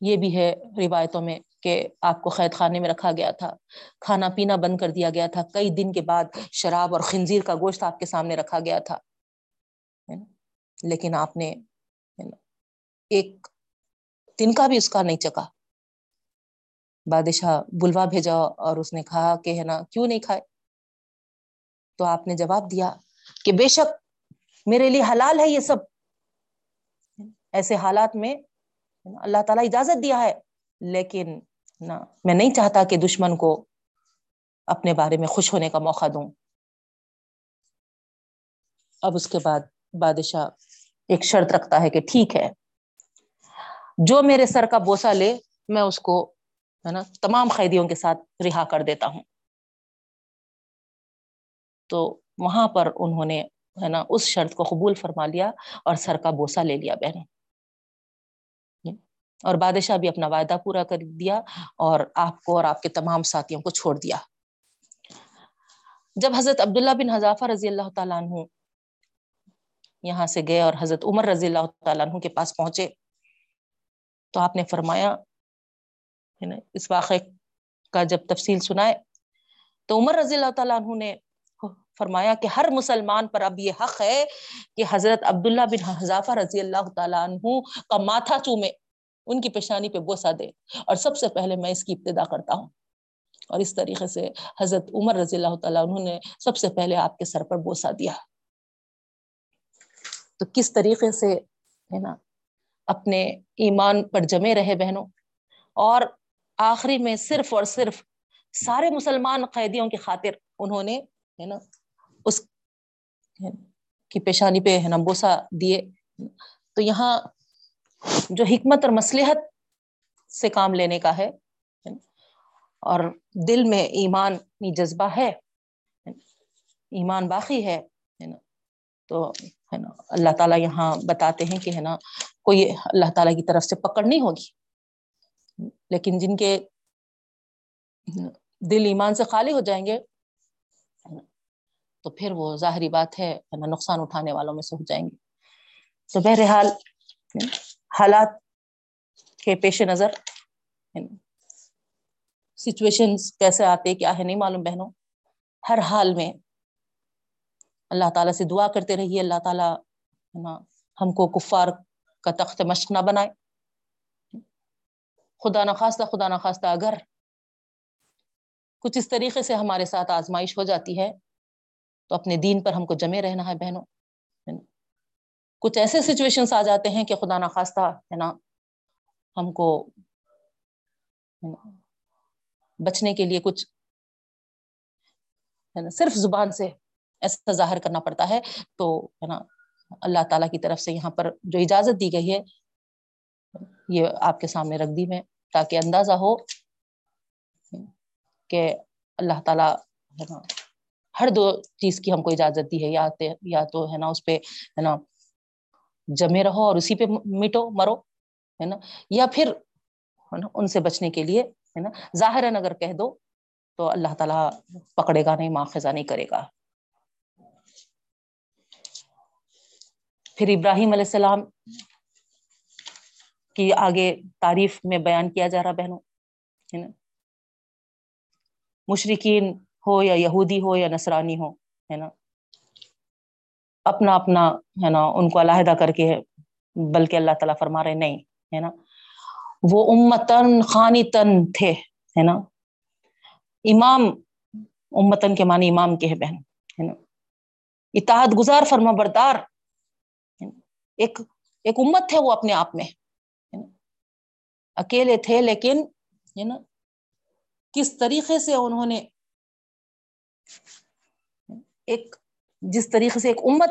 یہ بھی ہے روایتوں میں کہ آپ کو قید خانے میں رکھا گیا تھا، کھانا پینا بند کر دیا گیا تھا، کئی دن کے بعد شراب اور خنزیر کا گوشت آپ کے سامنے رکھا گیا تھا۔ لیکن آپ نے ایک دن کا بھی اس کا نہیں چکا۔ بادشاہ بلوا بھیجا اور اس نے کہا کہ، ہے نا، کیوں نہیں کھائے؟ تو آپ نے جواب دیا کہ بے شک میرے لیے حلال ہے یہ سب۔ ایسے حالات میں اللہ تعالیٰ اجازت دیا ہے۔ لیکن نہ، میں نہیں چاہتا کہ دشمن کو اپنے بارے میں خوش ہونے کا موقع دوں۔ اب اس کے بعد بادشاہ ایک شرط رکھتا ہے کہ ٹھیک ہے، جو میرے سر کا بوسا لے، میں اس کو، ہے نا، تمام قیدیوں کے ساتھ رہا کر دیتا ہوں۔ تو وہاں پر انہوں نے، ہے نا، اس شرط کو قبول فرما لیا اور سر کا بوسا لے لیا بہنوں۔ اور بادشاہ بھی اپنا وعدہ پورا کر دیا اور آپ کو اور آپ کے تمام ساتھیوں کو چھوڑ دیا۔ جب حضرت عبداللہ بن حضافہ رضی اللہ تعالیٰ عنہ یہاں سے گئے اور حضرت عمر رضی اللہ تعالیٰ عنہ کے پاس پہنچے تو آپ نے فرمایا اس واقعے کا جب تفصیل سنائے تو عمر رضی اللہ تعالیٰ عنہ نے فرمایا کہ ہر مسلمان پر اب یہ حق ہے کہ حضرت عبداللہ بن حضافہ رضی اللہ تعالیٰ عنہ کا ماتھا چومے۔ ان کی پیشانی پہ بوسا دے۔ اور سب سے پہلے میں اس کی ابتدا کرتا ہوں۔ اور اس طریقے سے حضرت عمر رضی اللہ تعالیٰ انہوں نے سب سے پہلے آپ کے سر پر بوسا دیا۔ تو کس طریقے سے ہے نا، اپنے ایمان پر جمے رہے بہنوں؟ اور آخری میں صرف اور صرف سارے مسلمان قیدیوں کی خاطر انہوں نے ہے نا، اس کی پیشانی پہ ہے نا بوسا دیے۔ تو یہاں جو حکمت اور مسلحت سے کام لینے کا ہے، اور دل میں ایمان جذبہ ہے، ایمان باقی ہے، تو ہے نا اللہ تعالیٰ یہاں بتاتے ہیں کہ ہے نا، کوئی اللہ تعالیٰ کی طرف سے پکڑ نہیں ہوگی۔ لیکن جن کے دل ایمان سے خالی ہو جائیں گے، تو پھر وہ ظاہری بات ہے نقصان اٹھانے والوں میں سے ہو جائیں گے۔ تو بہرحال حالات کے پیش نظر سچویشن کیسے آتے، کیا ہے، نہیں معلوم بہنوں۔ ہر حال میں اللہ تعالیٰ سے دعا کرتے رہیے، اللہ تعالیٰ ہم کو کفار کا تخت مشق نہ بنائے۔ خدا نخواستہ خدا نخواستہ اگر کچھ اس طریقے سے ہمارے ساتھ آزمائش ہو جاتی ہے، تو اپنے دین پر ہم کو جمے رہنا ہے بہنوں۔ کچھ ایسے سچویشن آ جاتے ہیں کہ خدا نخواستہ ہے نا، ہم کو بچنے کے لیے کچھ، ہے نا، صرف زبان سے ایسا ظاہر کرنا پڑتا ہے۔ تو، ہے نا، اللہ تعالیٰ کی طرف سے یہاں پر جو اجازت دی گئی ہے، یہ آپ کے سامنے رکھ دی میں، تاکہ اندازہ ہو کہ اللہ تعالیٰ، ہے نا، ہر دو چیز کی ہم کو اجازت دی ہے۔ یا تو، ہے نا، اس پہ، ہے نا جمے رہو اور اسی پہ مٹو، مرو، ہے نا؟ یا پھر ان سے بچنے کے لیے، ہے نا؟ ظاہر اگر کہہ دو تو اللہ تعالیٰ پکڑے گا نہیں ماخذہ نہیں کرے گا۔ پھر ابراہیم علیہ السلام کی آگے تعریف میں بیان کیا جا رہا بہنوں، ہے نا؟ مشرقین ہو یا یہودی ہو یا نصرانی ہو، ہے نا؟ اپنا اپنا، ہے نا، ان کو علیحدہ کر کے، بلکہ اللہ تعالیٰ فرما رہے نہیں، ہے نا۔ وہ امتن خانی تن تھے، ہے نا۔ امام امتن کے معنی امام کے ہے بہن، ہے نا۔ اتحاد گزار، فرما بردار۔ ایک ایک امت تھے وہ اپنے آپ میں اکیلے تھے، لیکن، ہے نا، کس طریقے سے انہوں نے ایک جس طریقے سے ایک امت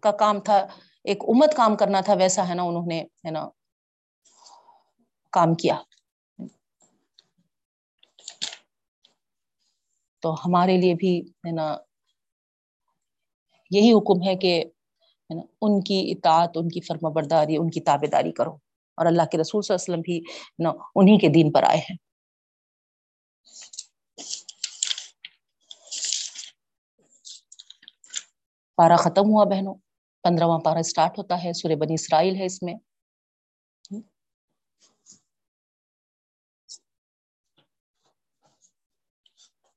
کا کام تھا، ایک امت کام کرنا تھا، ویسا ہے نا، انہوں نے، ہے نا، کام کیا۔ تو ہمارے لیے بھی، ہے نا، یہی حکم ہے کہ ان کی اطاعت، ان کی فرما برداری، ان کی تابے داری کرو۔ اور اللہ کے رسول صلی اللہ علیہ وسلم بھی نا، انہی کے دین پر آئے ہیں۔ پارا ختم ہوا بہنوں پندرہواں پارا اسٹارٹ ہوتا ہے، سورہ بنی اسرائیل ہے اس میں۔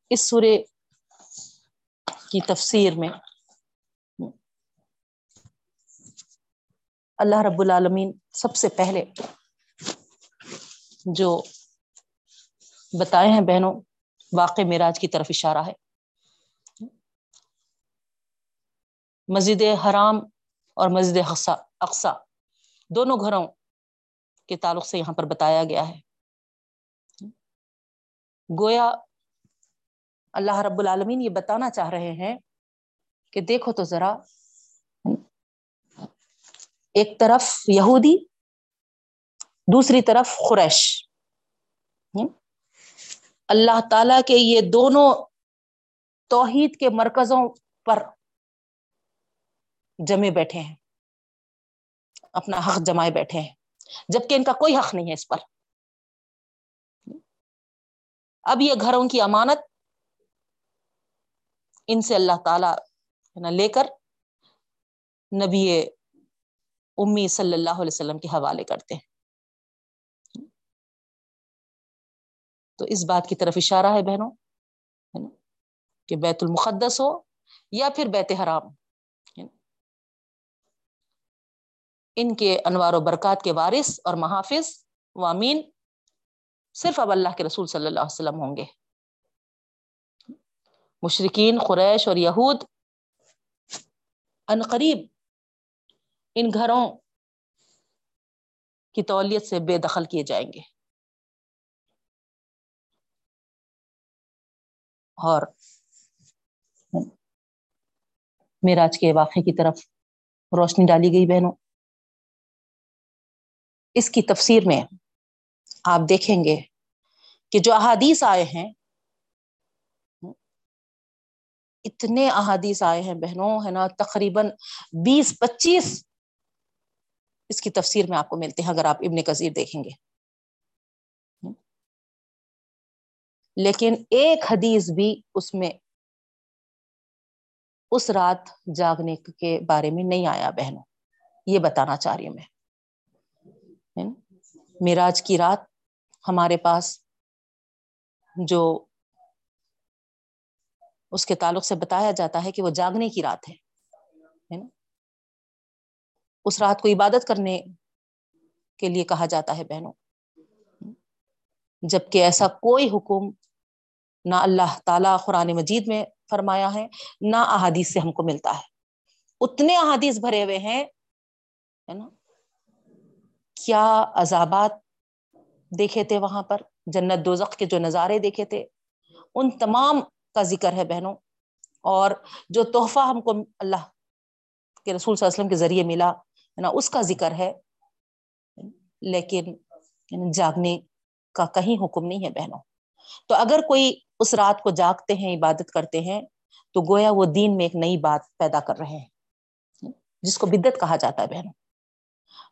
اس سورے کی تفسیر میں اللہ رب العالمین سب سے پہلے جو بتائے ہیں بہنوں واقع معراج کی طرف اشارہ ہے۔ مسجد حرام اور مسجد اقسا دونوں گھروں کے تعلق سے یہاں پر بتایا گیا ہے۔ گویا اللہ رب العالمین یہ بتانا چاہ رہے ہیں کہ دیکھو تو ذرا۔ ایک طرف یہودی، دوسری طرف قریش۔ اللہ تعالی کے یہ دونوں توحید کے مرکزوں پر جمے بیٹھے ہیں۔ اپنا حق جمائے بیٹھے ہیں۔ جبکہ ان کا کوئی حق نہیں ہے اس پر۔ اب یہ گھروں کی امانت ان سے اللہ تعالی لے کر نبی امی صلی اللہ علیہ وسلم کے حوالے کرتے ہیں۔ تو اس بات کی طرف اشارہ ہے بہنوں کہ بیت المقدس ہو یا پھر بیت حرام۔ ان کے انوار و برکات کے وارث اور محافظ، وامین، صرف اب اللہ کے رسول صلی اللہ علیہ وسلم ہوں گے۔ مشرقین قریش اور یہود ان قریب ان گھروں کی تولیت سے بے دخل کیے جائیں گے۔ اور میراج کے واقعے کی طرف روشنی ڈالی گئی بہنوں۔ اس کی تفسیر میں آپ دیکھیں گے کہ جو احادیث آئے ہیں، اتنے احادیث آئے ہیں بہنوں، ہے نا، تقریباً بیس، پچیس اس کی تفسیر میں آپ کو ملتے ہیں اگر آپ ابن کثیر دیکھیں گے۔ لیکن ایک حدیث بھی اس میں اس رات جاگنے کے بارے میں نہیں آیا بہنوں، یہ بتانا چاہ رہی ہوں میں۔ میراج کی رات ہمارے پاس جو اس کے تعلق سے بتایا جاتا ہے کہ وہ جاگنے کی رات ہے اس رات کو عبادت کرنے کے لیے کہا جاتا ہے بہنوں۔ جبکہ ایسا کوئی حکم نہ اللہ تعالیٰ قرآن مجید میں فرمایا ہے، نہ احادیث سے ہم کو ملتا ہے۔ اتنے احادیث بھرے ہوئے ہیں نا؟ کیا عذابات دیکھے تھے وہاں پر؟ جنت دوزخ کے جو نظارے دیکھے تھے۔ ان تمام کا ذکر ہے بہنوں۔ اور جو تحفہ ہم کو اللہ کے رسول صلی اللہ علیہ وسلم کے ذریعے ملا، ہے نا، اس کا ذکر ہے۔ لیکن یعنی جاگنے کا کہیں حکم نہیں ہے بہنوں۔ تو اگر کوئی اس رات کو جاگتے ہیں، عبادت کرتے ہیں، تو گویا وہ دین میں ایک نئی بات پیدا کر رہے ہیں۔ جس کو بدت کہا جاتا ہے بہنوں۔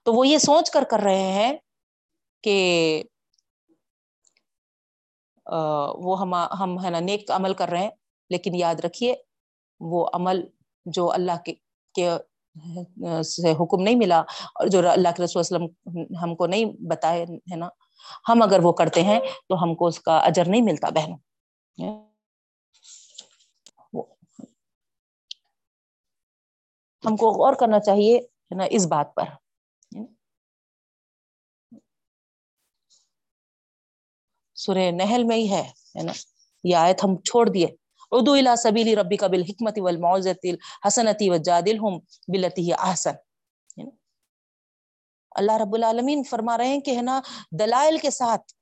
تو وہ یہ سوچ کر کر رہے ہیں کہ وہ ہم ہم ہے نا نیک عمل کر رہے ہیں، لیکن یاد رکھیے، وہ عمل جو اللہ کے سے حکم نہیں ملا اور جو اللہ کے رسول وسلم ہم کو نہیں بتائے، ہے نا، ہم اگر وہ کرتے ہیں تو ہم کو اس کا اجر نہیں ملتا، بہن۔ ہم کو غور کرنا چاہیے، ہے نا، اس بات پر۔ سورہ نحل میں ہی ہے نا؟ یہ آیت ہم چھوڑ دیے۔ ادو الا سبیلی ربی کا بالحکمت والمعزت حسنتی و جادل بلتی احسن اللہ رب العالمین فرما رہے ہیں کہ، ہے نا، دلائل کے ساتھ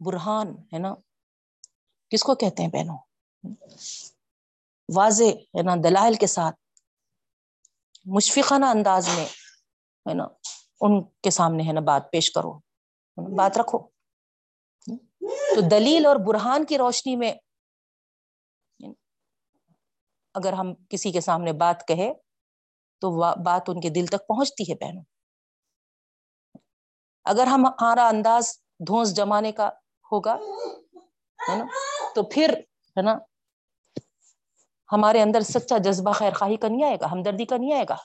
برہان، ہے نا؟ کس کو کہتے ہیں بہنوں؟ واضح، ہے نا، دلائل کے ساتھ، مشفقانہ انداز میں، ہے نا؟ ان کے سامنے ہے نا بات پیش کرو۔ بات رکھو۔ تو دلیل اور برہان کی روشنی میں اگر ہم کسی کے سامنے بات کہے تو بات ان کے دل تک پہنچتی ہے بہنوں۔ اگر ہم ہمارا انداز دھونس جمانے کا ہوگا، ہے نا، تو پھر، ہے نا، ہمارے اندر سچا جذبہ خیر خواہی کا نہیں آئے گا، ہمدردی کا نہیں آئے گا۔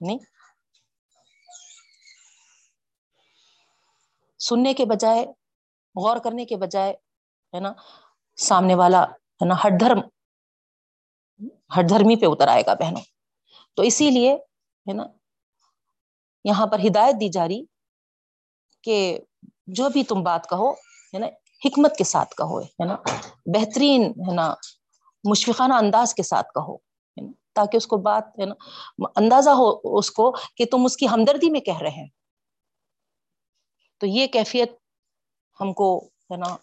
نہیں۔ سننے کے بجائے، غور کرنے کے بجائے، ہے نا، سامنے والا، ہے نا ہٹ دھرم ہٹ دھرمی پہ اتر آئے گا بہنوں۔ تو اسی لیے، ہے نا، یہاں پر ہدایت دی جا رہی کہ جو بھی تم بات کہو، ہے نا، حکمت کے ساتھ کہو، ہے نا، بہترین، ہے نا، مشفقانہ انداز کے ساتھ کہو تاکہ اس کو بات، ہے نا، اندازہ ہو اس کو کہ تم اس کی ہمدردی میں کہہ رہے ہیں۔ تو یہ کیفیت ہم کو ہے نا،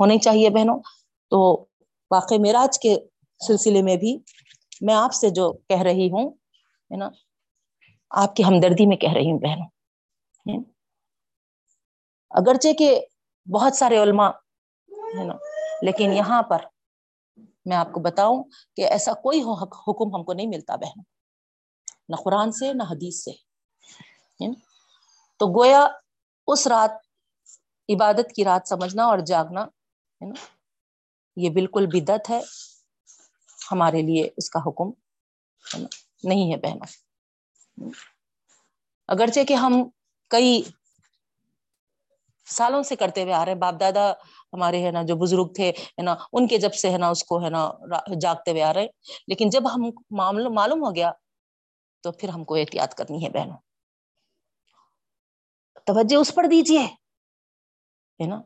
ہونی چاہیے بہنوں۔ تو واقع معراج کے سلسلے میں بھی میں آپ سے جو کہہ رہی ہوں، ہے نا، آپ کی ہمدردی میں کہہ رہی ہوں بہنوں۔ اگرچہ کہ بہت سارے علماء، ہے نا، لیکن یہاں پر میں آپ کو بتاؤں کہ ایسا کوئی حکم ہم کو نہیں ملتا بہن نہ قرآن سے، نہ حدیث سے۔ تو گویا اس رات عبادت کی رات سمجھنا اور جاگنا، ہے نا؟ یہ بالکل بدت ہے۔ ہمارے لیے اس کا حکم نہیں ہے بہنوں اگرچہ کہ ہم کئی سالوں سے کرتے ہوئے آ رہے ہیں، باپ دادا ہمارے ہے نا، جو بزرگ تھے، ہے نا، ان کے جب سے ہے نا اس کو، ہے نا جاگتے ہوئے آ رہے ہیں۔ لیکن جب ہم معلوم ہو گیا تو پھر ہم کو احتیاط کرنی ہے بہنوں۔ توجہ اس پر دیجیے ہے نا؟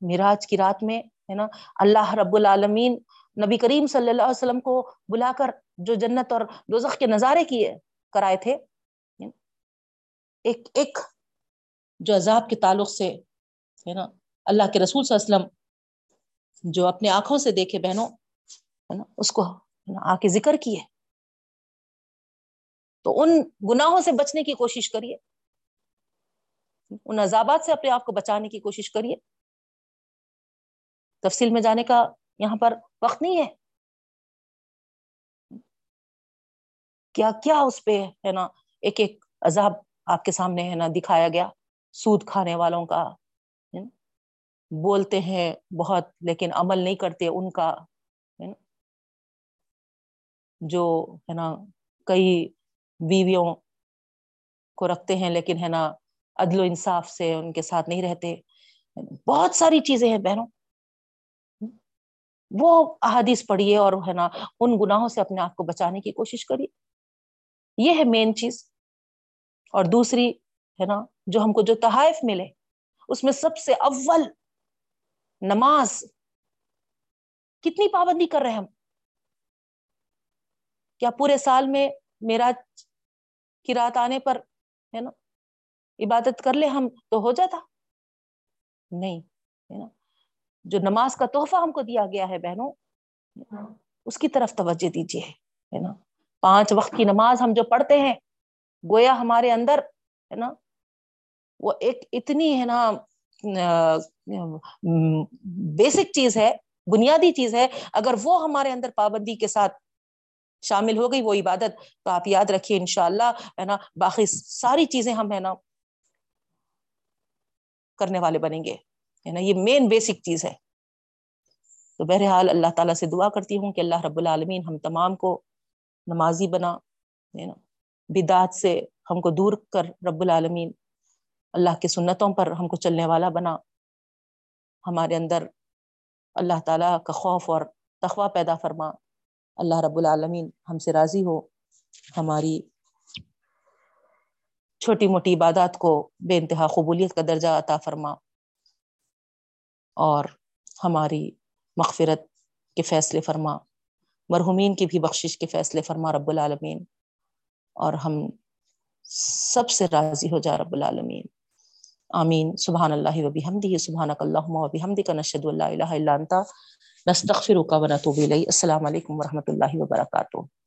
میراج کی رات میں، ہے نا، اللہ رب العالمین نبی کریم صلی اللہ علیہ وسلم کو بلا کر جو جنت اور دوزخ کے نظارے کیے، کرائے تھے ایک ایک جو عذاب کے تعلق سے، ہے نا، اللہ کے رسول صلی اللہ علیہ وسلم جو اپنے آنکھوں سے دیکھے بہنوں، ہے نا، اس کو آ کے ذکر کیے۔ تو ان گناہوں سے بچنے کی کوشش کریے۔ ان عذابات سے اپنے آپ کو بچانے کی کوشش کریے۔ تفصیل میں جانے کا یہاں پر وقت نہیں ہے۔ کیا کیا اس پہ ہے نا ایک ایک عذاب آپ کے سامنے ہے نا دکھایا گیا؟ سود کھانے والوں کا۔ بولتے ہیں بہت لیکن عمل نہیں کرتے ان کا۔ جو ہے نا کئی بیویوں کو رکھتے ہیں لیکن ہے نا عدل و انصاف سے ان کے ساتھ نہیں رہتے۔ بہت ساری چیزیں ہیں بہنوں۔ وہ احادیث پڑھیے اور ہے نا ان گناہوں سے اپنے آپ کو بچانے کی کوشش کریے۔ یہ ہے مین چیز۔ اور دوسری ہے نا جو ہم کو جو تحائف ملے، اس میں سب سے اول نماز۔ کتنی پابندی کر رہے ہم؟ کیا پورے سال میں میرا کی رات آنے پر ہے نا عبادت کر لے ہم تو ہو جاتا۔ نہیں، ہے نا؟ جو نماز کا تحفہ ہم کو دیا گیا ہے بہنوں، اس کی طرف توجہ دیجیے، ہے نا؟ پانچ وقت کی نماز ہم جو پڑھتے ہیں، گویا ہمارے اندر، ہے نا؟ وہ ایک اتنی، ہے نا، بیسک چیز ہے، بنیادی چیز ہے۔ اگر وہ ہمارے اندر پابندی کے ساتھ شامل ہو گئی، وہ عبادت، تو آپ یاد رکھیے ان شاء اللہ ہے نا؟ باقی ساری چیزیں ہم، ہے نا کرنے والے بنیں گے۔ ہے نا؟ یہ مین بیسک چیز ہے۔ تو بہرحال اللہ تعالیٰ سے دعا کرتی ہوں کہ اللہ رب العالمین ہم تمام کو نمازی بنا، ہے نا؟ بدعت سے ہم کو دور کر رب العالمین۔ اللہ کی سنتوں پر ہم کو چلنے والا بنا۔ ہمارے اندر اللہ تعالیٰ کا خوف اور تخوہ پیدا فرما۔ اللہ رب العالمین ہم سے راضی ہو۔ ہماری چھوٹی موٹی عبادات کو بے انتہا قبولیت کا درجہ عطا فرما اور ہماری مغفرت کے فیصلے فرما۔ مرحومین کی بھی بخشش کے فیصلے فرما رب العالمین۔ اور ہم سب سے راضی ہو جا رب العالمین۔ آمین۔ سبحان اللہ وبی حمدی سبحانک اللہم وبی حمدک نشہد اللہ الہ الا انتا نستغفرک و نتوب الی السلام علیکم ورحمۃ اللہ وبرکاتہ۔